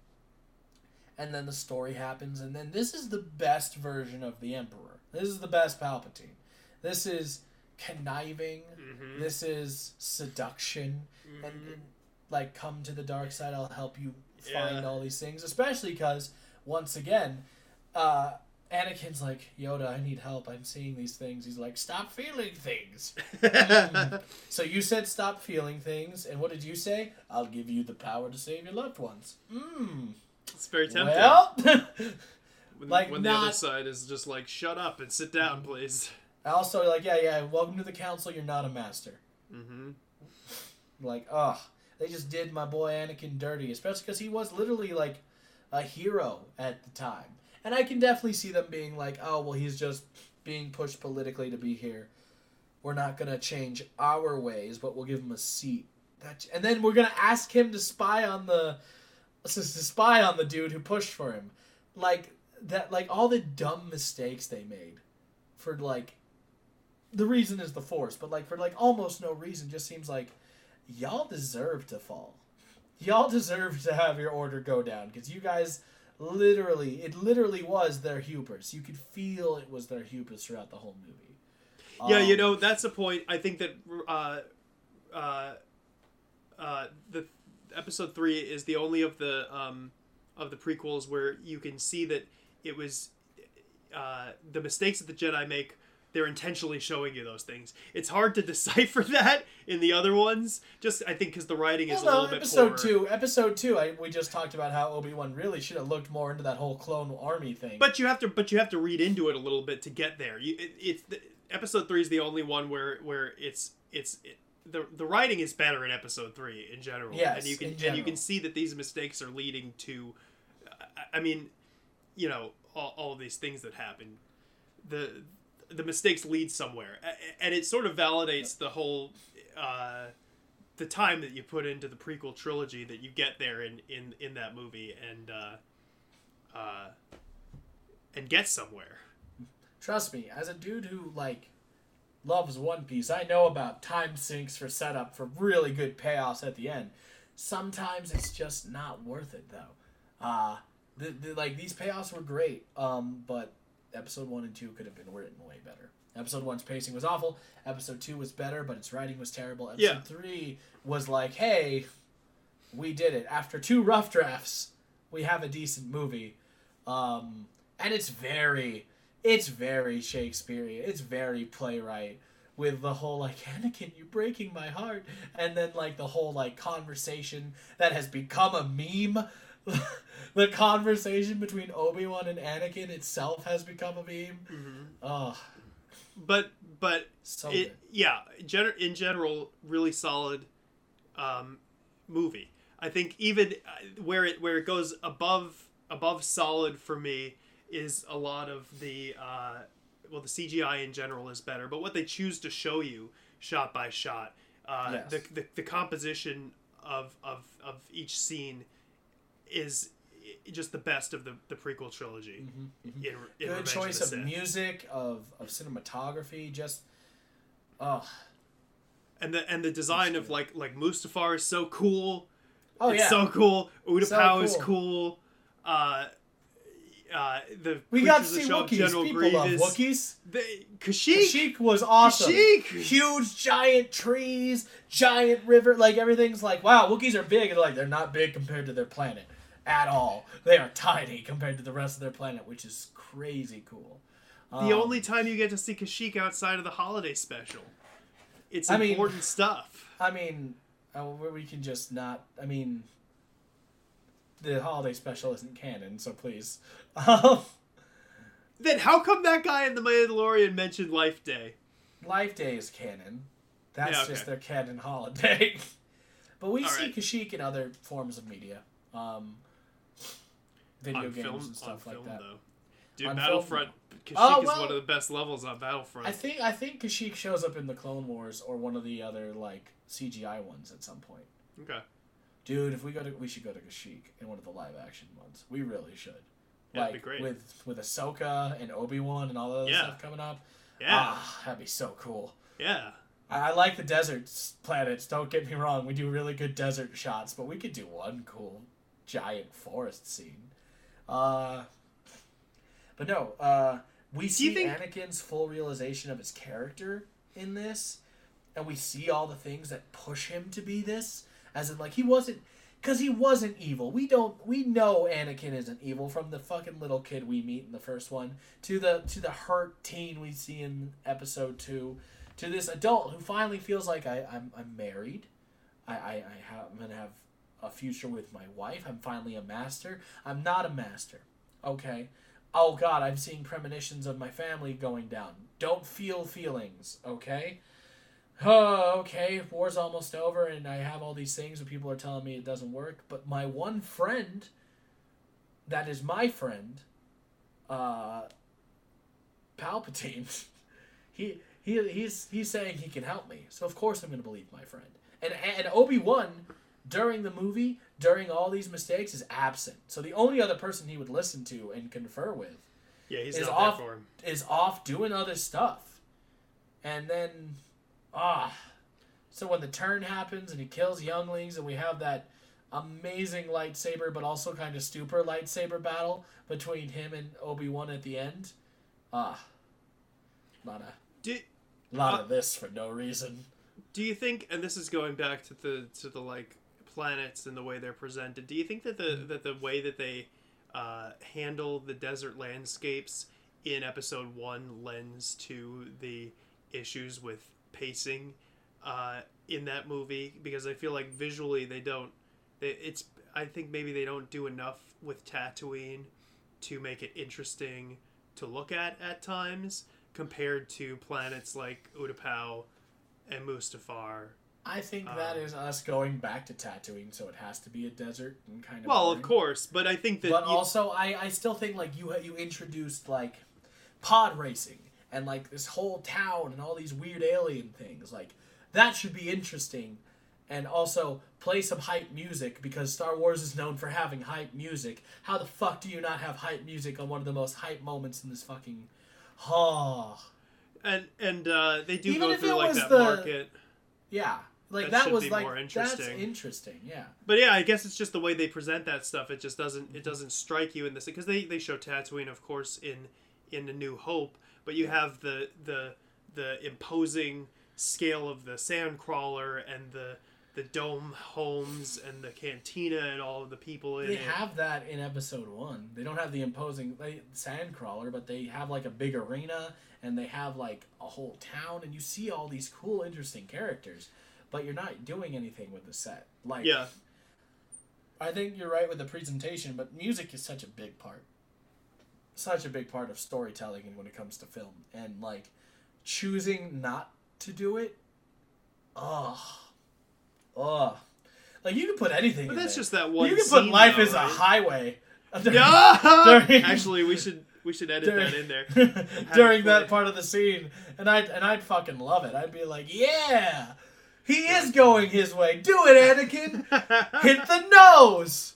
and then the story happens, and then this is the best version of the Emperor. This is the best Palpatine. This is conniving. Mhm. This is seduction, and, Mhm. and, like come to the dark side. I'll help you find Yeah. all these things, especially because once again, uh, Anakin's like Yoda. I need help. I'm seeing these things. He's like, stop feeling things. So you said stop feeling things, and what did you say? I'll give you the power to save your loved ones. Mmm. It's very tempting. Well, when like, when the other side is just like, shut up and sit down, please. also like, yeah, yeah. Welcome to the council. You're not a master. Mm-hmm. Like, ugh, they just did my boy Anakin dirty, especially because he was literally like a hero at the time. And I can definitely see them being like, oh, well, he's just being pushed politically to be here. We're not gonna change our ways, but we'll give him a seat. That, and then we're gonna ask him to spy on the to spy on the dude who pushed for him. Like that, like all the dumb mistakes they made for like the reason is the force, but like for like almost no reason, just seems like y'all deserve to fall. Y'all deserve to have your order go down because you guys literally, it literally was their hubris. You could feel it was their hubris throughout the whole movie. Yeah, you Um, know that's a point. I think that uh, uh, uh, the episode three is the only of the um, of the prequels where you can see that it was uh, the mistakes that the Jedi make. They're intentionally showing you those things. It's hard to decipher that in the other ones. Just I think because the writing is Well, a no, little bit episode poorer. two. Episode two. I, we just talked about how Obi Wan really should have looked more into that whole clone army thing. But you have to, but you have to read into it a little bit to get there. You, it, it's the, episode three is the only one where where it's it's it, the the writing is better in episode three in general. Yes, and you can and you can see that these mistakes are leading to. I- I mean, you know, all, all of these things that happen, the the mistakes lead somewhere, and it sort of validates the whole. Uh, the time that you put into the prequel trilogy that you get there in in in that movie and uh uh and get somewhere Trust me, as a dude who like loves One Piece, I know about time sinks for setup for really good payoffs at the end. Sometimes it's just not worth it though. Uh the, the, like these payoffs were great. Um, but episode one and two could have been written way better. Episode one's pacing was awful. Episode two was better, but its writing was terrible. Episode Yeah. three was like, hey, we did it. After two rough drafts, we have a decent movie. Um, and it's very, it's very Shakespearean. It's very playwright with the whole like Anakin, you're breaking my heart, and then like the whole like conversation that has become a meme. the conversation between Obi Wan and Anakin itself has become a meme. Mhm. Oh, But but so it yeah gener- in general really solid um, movie i think even uh, where it where it goes above above solid for me is a lot of the uh, well the cgi in general is better but what they choose to show you shot by shot uh, Yes. the, the, the composition of, of of each scene is just the best of the, the prequel trilogy in, in Mm-hmm, Good Revenge choice of, of music, of of cinematography. Just, oh, and the and the design of like like Mustafar is so cool. oh it's yeah. so cool. Utapau So is cool. cool. Uh, uh, the we got to see Wookiees. General People love Wookiees. The, Kashyyyk. Kashyyyk was awesome. Kashyyyk. Huge, giant trees, giant river. Like everything's like, wow, Wookiees are big, and like they're not big compared to their planet at all. They are tiny compared to the rest of their planet, which is crazy cool. The Um, only time you get to see Kashyyyk outside of the holiday special. It's I mean- important stuff. I mean, uh, we can just not. I mean, the holiday special isn't canon, so please. Then how come that guy in the Mandalorian mentioned Life Day? Life Day is canon. That's Yeah, okay. just their canon holiday. but we All see right. Kashyyyk in other forms of media, um, video on games film, and stuff like film that. though. Dude, On film, Battlefront. Kashyyyk Oh, is one of the best levels on Battlefront. I think I think Kashyyyk shows up in the Clone Wars or one of the other like CGI ones at some point. okay. Dude, if we go to, we should go to Kashyyyk in one of the live action ones. We really should. Yeah, like that'd be great. with with Ahsoka and Obi Wan and all that other Yeah. stuff coming up. Yeah. Ah, that'd be so cool. Yeah. I, I like the desert planets. Don't get me wrong. We do really good desert shots, but we could do one cool giant forest scene. Uh, but no. Uh, we see think- Anakin's full realization of his character in this, and we see all the things that push him to be this. As in, like he wasn't, because he wasn't evil. We don't. We know Anakin isn't evil from the fucking little kid we meet in the first one to the to the hurt teen we see in episode two to this adult who finally feels like I, I'm, I'm married. I, I, I have, I'm to have a future with my wife. I'm finally a master. I'm not a master. Okay. Oh, God, I'm seeing premonitions of my family going down. Don't feel feelings. Okay. Oh, okay. War's almost over, and I have all these things, and people are telling me it doesn't work. But my one friend, that is my friend, uh, Palpatine, he he he's he's saying he can help me. So of course I'm going to believe my friend. And and Obi Wan during the movie, during all these mistakes, is absent. So the only other person he would listen to and confer with Yeah, he's Is not off- there for him. is off doing other stuff. And then ah so when the turn happens and he kills younglings and we have that amazing lightsaber but also kind of stupor lightsaber battle between him and Obi-Wan at the end. Ah. Lot of lot Uh, of this for no reason. do you think and this is going back to the to the like planets and the way they're presented do you think that the that the way that they uh, handle the desert landscapes in episode one lends to the issues with pacing uh, in that movie because i feel like visually they don't they, it's i think maybe they don't do enough with tatooine to make it interesting to look at at times compared to planets like utapau and mustafar I think that um, is us going back to Tatooine, so it has to be a desert and kind of. well of course but i think that but you- also I, I still think like you you introduced like pod racing and like this whole town and all these weird alien things like that should be interesting and also play some hype music because Star Wars is known for having hype music. How the fuck do you not have hype music on one of the most hype moments in this fucking oh and and uh, they do Even go through like that the- market yeah like that that, was be like more that's interesting. interesting. Yeah. But yeah, I guess it's just the way they present that stuff. It just doesn't it doesn't strike you in this because they they show Tatooine, of course, in in A New Hope. But you have the the the imposing scale of the sandcrawler and the the dome homes and the cantina and all of the people in They it. have that in episode one. They don't have the imposing like, sandcrawler, but they have like a big arena and they have like a whole town, and you see all these cool, interesting characters. But you're not doing anything with the set. Like, yeah, I think you're right with the presentation, but music is such a big part. Such a big part of storytelling when it comes to film. And like choosing not to do it, ugh. Ugh. Like you can put anything but that's there. just that one. You can put life though, as a right? highway. Yeah! During- Actually, we should we should edit that in there. during that part of the scene, and I and I'd fucking love it. I'd be like, yeah, he is going his way. Do it, Anakin. Hit the nose.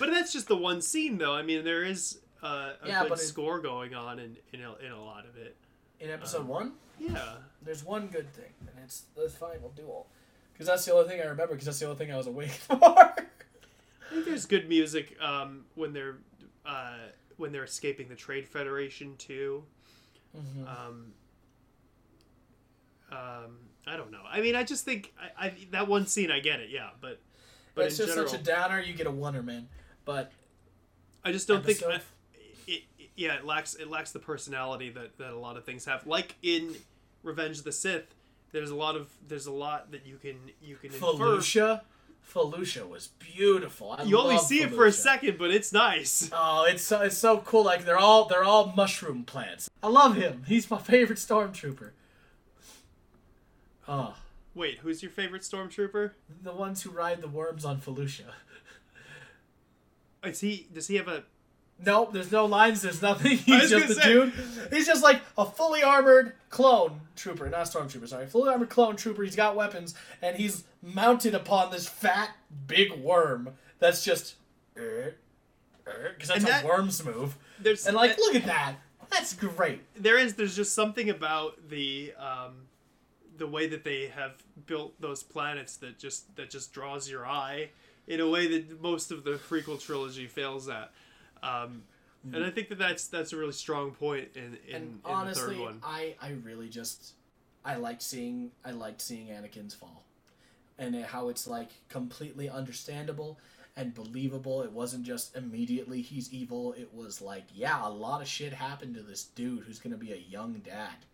But that's just the one scene, though. I mean, there is uh, a Yeah, good it- score going on in in a, in a lot of it. In episode one, Yeah, there's one good thing, and it's the final duel. Because that's the only thing I remember. Because that's the only thing I was awake for. I think there's good music um, when they're uh, when they're escaping the Trade Federation too. Mhm. Um, um, I don't know. I mean, I just think I, I that one scene, I get it, yeah, but but it's in just general, such a downer. You get a wonder, man. But I just don't think. I, it, it- yeah, it lacks it lacks the personality that, that a lot of things have. Like in Revenge of the Sith, there's a lot of there's a lot that you can you can infer. Felucia, Felucia was beautiful. I You only see it for a second, but it's nice. Oh, it's so it's so cool. Like they're all they're all mushroom plants. I love him. He's my favorite stormtrooper. Oh, Wait, who's your favorite stormtrooper? the ones who ride the worms on Felucia. Is he? Does he have a? Nope, there's no lines. There's nothing. He's just a say- dude. He's just like a fully armored clone trooper, not stormtrooper. Sorry, fully armored clone trooper. He's got weapons, and he's mounted upon this fat big worm that's just. Because that's And that- how worms move. There's And like, look at that. That's great. there is there's just something about the um, the way that they have built those planets that just that just draws your eye in a way that most of the prequel trilogy fails at. Um, and I think that that's that's a really strong point in in, honestly, the third one. I I really just I liked seeing I liked seeing Anakin's fall, and how it's like completely understandable and believable. It wasn't just immediately he's evil. It was like yeah, a lot of shit happened to this dude who's gonna be a young dad,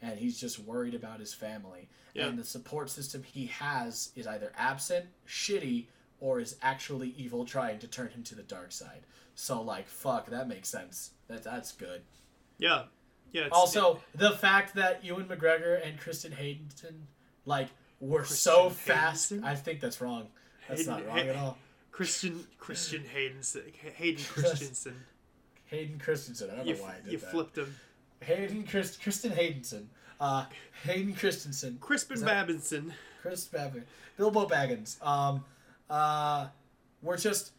and he's just worried about his family. Yeah. And the support system he has is either absent, shitty, or is actually evil, trying to turn him to the dark side. So like, fuck, that makes sense. That that's good. Yeah, yeah. It's, Also, the fact that Ewan McGregor and Kristen Hayden like were so fast. Hayden? I think that's wrong. That's Hayden- not wrong at all. Christian Christian Hayden Hayden Christensen. Hayden Christensen. I don't You, know why I did you that. flipped him. Hayden Chris, Kristen Haydenson. Uh, Hayden Christensen. Crispin Babinson. Chris Babbage, Bilbo Baggins. Um, uh, we're just.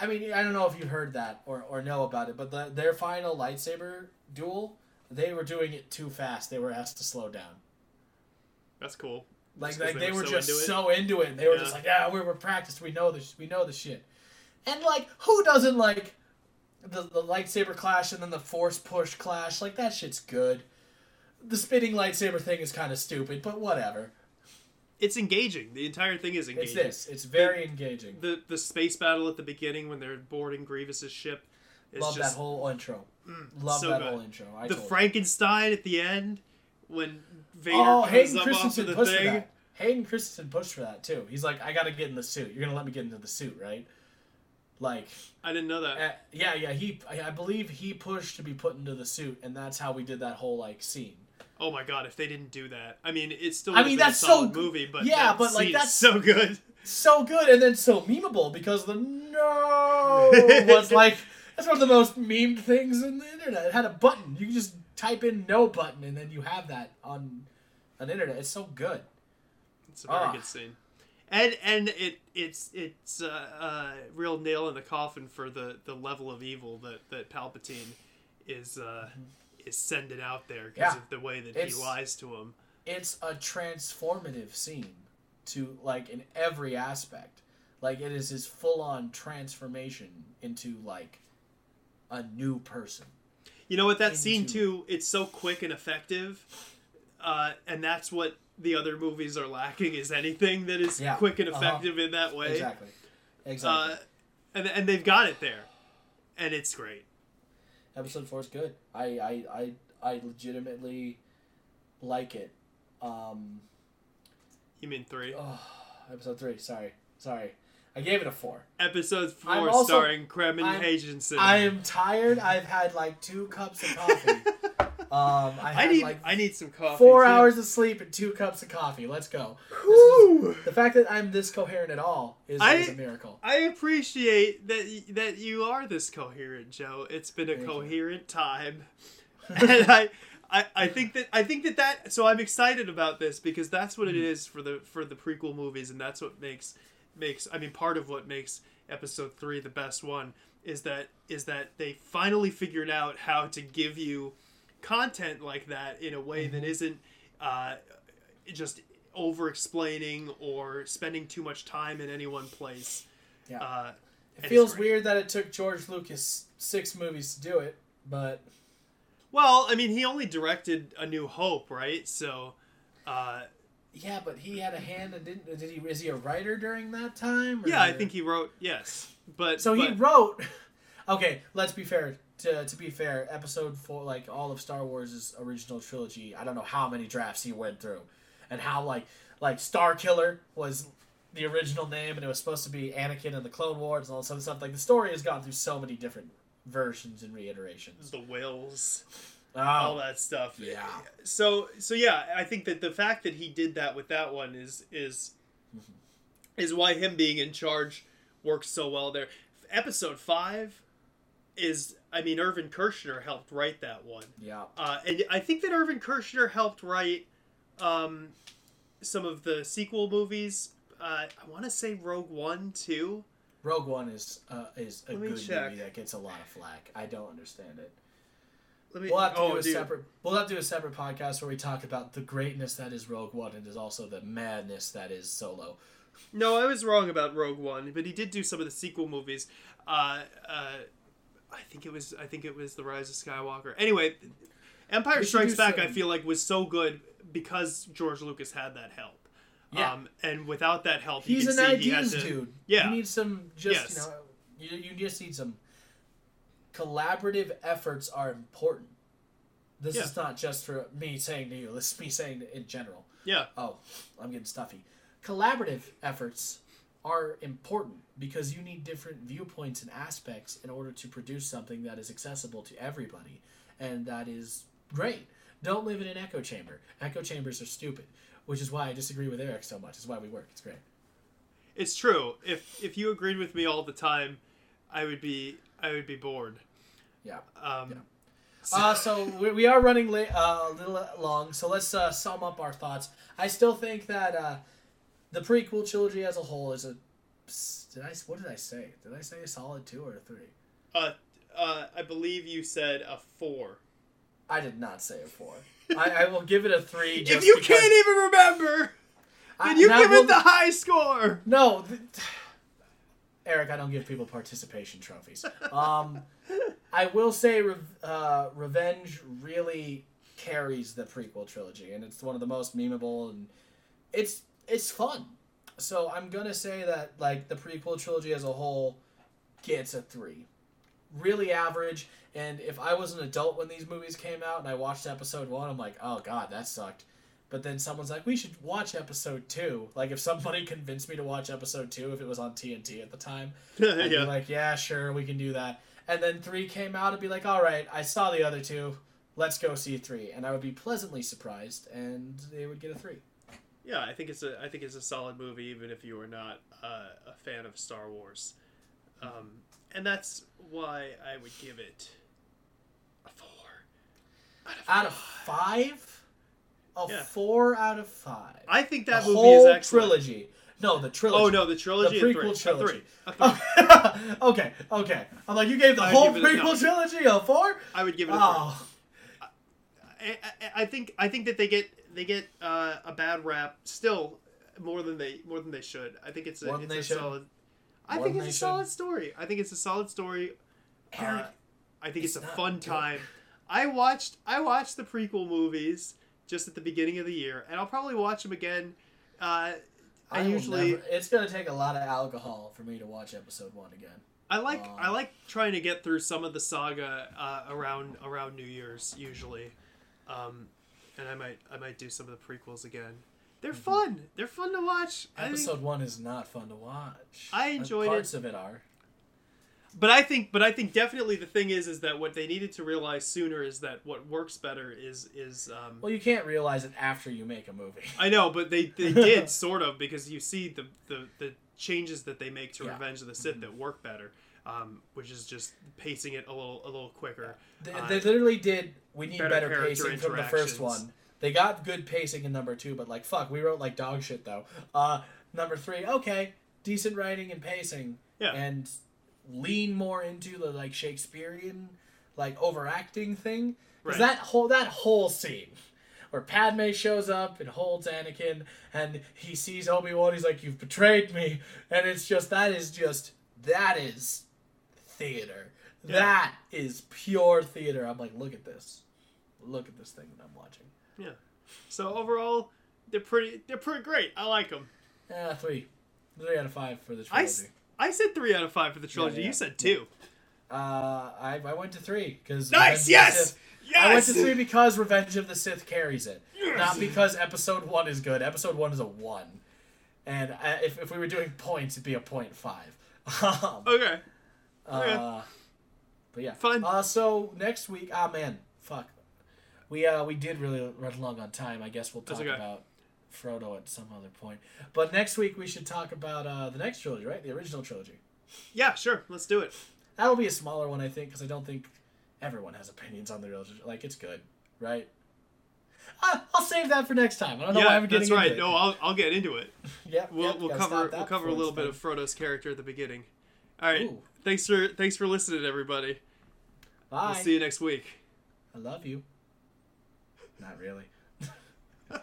I mean, I don't know if you heard that or, or know about it, but the, their final lightsaber duel, they were doing it too fast. They were asked to slow down. That's cool. Like, like they they were so just into so into it. They were just like, yeah, we're, we're practiced. We know this. We know the shit. And like, who doesn't like the the lightsaber clash and then the force push clash? Like that shit's good. The spinning lightsaber thing is kind of stupid, but whatever. It's engaging. The entire thing is engaging. It's this. It's very engaging. The the space battle at the beginning when they're boarding Grievous's ship is Love just that whole intro. Love so that good. whole intro. I the told you. Frankenstein at the end when Vader Oh, comes Hayden up off of the pushed for thing. that. Hayden Christensen pushed for that too. He's like, I gotta get in the suit. You're gonna let me get into the suit, right? Like, I didn't know that. uh, yeah, yeah. He, I I believe he pushed to be put into the suit, and that's how we did that whole like scene. Oh my god, if they didn't do that, I mean, it's still. I mean, been a that's so good. movie, but Yeah, but, like, that's- so good. So good, and then so memeable because the no was like that's one of the most memed things in the internet. It had a button. You can just type in no button, and then you have that on an internet. It's so good. It's a very Ah. good scene, and and it it's it's a uh, uh, real nail in the coffin for the the level of evil that that Palpatine is uh, is sending out there because. Yeah. of the way that It's- he lies to him. it's a transformative scene to like in every aspect. Like it is his full on transformation into like a new person. You know what? That scene too. It's so quick and effective, uh, and that's what the other movies are lacking. Is anything that is Yeah, quick and uh-huh. effective in that way. Exactly. Exactly. Uh, and and they've got it there, and it's great. Episode four is good. I I I, I legitimately like it. Um, You mean three? oh, episode three. Sorry, sorry. I gave it a four. Episode 4 also- starring Kremen I'm- Hagensen. I am tired. I've had like two cups of coffee. Um, I I need like I need some coffee. four too. hours of sleep and two cups of coffee. Let's go. Whew. The fact that I'm this coherent at all is, I- is a miracle. I appreciate that y- that you are this coherent, Joe. It's been a Thank you. coherent time, and I, I I think that I think that that so I'm excited about this because that's what it Mm-hmm. is for the for the prequel movies, and that's what makes makes I mean part of what makes Episode three the best one is that is that they finally figured out how to give you content like that in a way that Mm-hmm. isn't uh, just over explaining or spending too much time in any one place. Yeah. Uh, It feels weird that it took George Lucas six movies to do it, but Well, I mean, he only directed A New Hope, right? So, uh, yeah, but he had a hand and didn't. Did he? Is he a writer during that time? yeah, I think he wrote yes, but So he wrote. Okay, let's be fair. To, to be fair, episode four, like all of Star Wars' original trilogy, I don't know how many drafts he went through, and how like like Star Killer was the original name, and it was supposed to be Anakin and the Clone Wars and all this other stuff. Like the story has gone through so many different versions and reiterations. the wills, all Oh, that stuff. yeah. So so yeah, I think that the fact that he did that with that one is is is why him being in charge works so well there. Episode five is I mean Irvin Kershner helped write that one. yeah. Uh, and I think that Irvin Kershner helped write um, some of the sequel movies. Uh, I want to say Rogue One too. Rogue One is uh, is a good check. movie that gets a lot of flack. I don't understand it. Let me. We'll have to oh, do a dude. separate. We'll have to do a separate podcast where we talk about the greatness that is Rogue One and is also the madness that is Solo. No, I was wrong about Rogue One, but he did do some of the sequel movies. Uh, uh, I think it was. I think it was The Rise of Skywalker. Anyway, Empire Strikes Back. I feel like was so good because George Lucas had that help. Yeah. Um, and without that help, He's you an see he ideas to, dude. Yeah. You need some just Yes. you know you, you just need some collaborative efforts are important. This Yeah. is not just for me saying to you. This is me saying in general. Yeah. Oh, I'm getting stuffy. Collaborative efforts are important because you need different viewpoints and aspects in order to produce something that is accessible to everybody, and that is great. Don't live in an echo chamber. Echo chambers are stupid, which is why I disagree with Eric so much. It's why we work. It's great. It's true. If if you agreed with me all the time, I would be I would be bored. Yeah. Um, Uh, so we, we are running late, uh, a little long, so let's uh, sum up our thoughts. I still think that uh, the prequel trilogy as a whole is a. Did I? What did I say? Did I say a solid two or a three? uh, uh, I believe you said a four. I did not say a four. I, I will give it a three. If you because- can't even remember, I- you give will- it the high score. No, th- Eric, I don't give people participation trophies. Um, I will say, Re- uh, Revenge really carries the prequel trilogy, and it's one of the most memeable, and it's it's fun. So I'm gonna say that like the prequel trilogy as a whole gets a three, really average. And if I was an adult when these movies came out and I watched episode one, I'm like, oh god, that sucked. But then someone's like, we should watch episode two. Like, if somebody convinced me to watch episode two, if it was on TNT at the time, I'd be like, yeah, sure, we can do that. And then three came out, I'd be like, all right, I saw the other two. Let's go see three. And I would be pleasantly surprised, and they would get a three. Yeah, I think it's a I think it's a solid movie, even if you are not uh, a fan of Star Wars, um, and that's why I would give it a four Out of five? A Yeah. four out of five. I think that the movie whole is excellent. trilogy. No, the trilogy. Oh no, the trilogy. The prequel trilogy. three. Three. okay, okay. I'm like, you gave the I'd whole it a- prequel no. trilogy a four? I would give it a. Oh, I, I- I think I think that they get they get uh, a bad rap still more than they more than they should. I think it's a, it's they a should. solid. I think it's a solid should. story. I think it's a solid story. Eric, Uh, I think it's, it's a fun good. time. I watched I watched the prequel movies just at the beginning of the year, and I'll probably watch them again. Uh, I, will usually never- it's gonna take a lot of alcohol for me to watch episode one again. I like Aw. I like trying to get through some of the saga uh, around around New Year's usually, um, and I might I might do some of the prequels again. They're fun. They're fun to watch. I Episode one is not fun to watch. I Uh, enjoyed parts of it are. But I think but I think definitely the thing is is that what they needed to realize sooner is that what works better is is um, Well, you can't realize it after you make a movie. I know, but they, they did sort of because you see the, the, the changes that they make to Yeah. Mm-hmm. Revenge of the Sith that work better, um, which is just pacing it a little a little quicker. They, Uh, they literally did. We need better better, pacing from the first one. They got good pacing in number two, but like fuck, we wrote like dog shit though. Uh, number three, okay, decent writing and pacing, Yeah. and lean more into the like Shakespearean like overacting thing. Because Right. that whole that whole scene where Padme shows up and holds Anakin, and he sees Obi Wan, he's like, "You've betrayed me," and it's just that is just that is theater. Yeah. That is pure theater. I'm like, look at this, look at this thing that I'm watching. Yeah. So overall, they're pretty they're pretty great. I like them. Yeah, three, three out of five for the I, trilogy. I said three out of five for the trilogy. yeah. You said two. Uh, I, I went to three because Nice. Yes. Yes. I went to three because Revenge of the Sith carries it, Yes! not because Episode One is good. Episode One is a one, and uh, if, if we were doing points, it'd be a point five. um, Okay. uh, but yeah, Fine. Uh, so next week, ah man, fuck, we uh we did really run long on time. I guess we'll talk okay. about Frodo at some other point. But next week we should talk about uh the next trilogy, right? The original trilogy. Yeah. Sure. Let's do it. That'll be a smaller one, I think, because I don't think everyone has opinions on the real. Like it's good, right? Uh, I'll save that for next time. I don't know why yeah, I'm getting that's right. No. I'll, I'll get into it. Yep, We'll, yep, we'll cover we'll cover a little bit of Frodo's character at the beginning. All right. Ooh. Thanks for thanks for listening, everybody. Bye. We'll see you next week. I love you. Not really.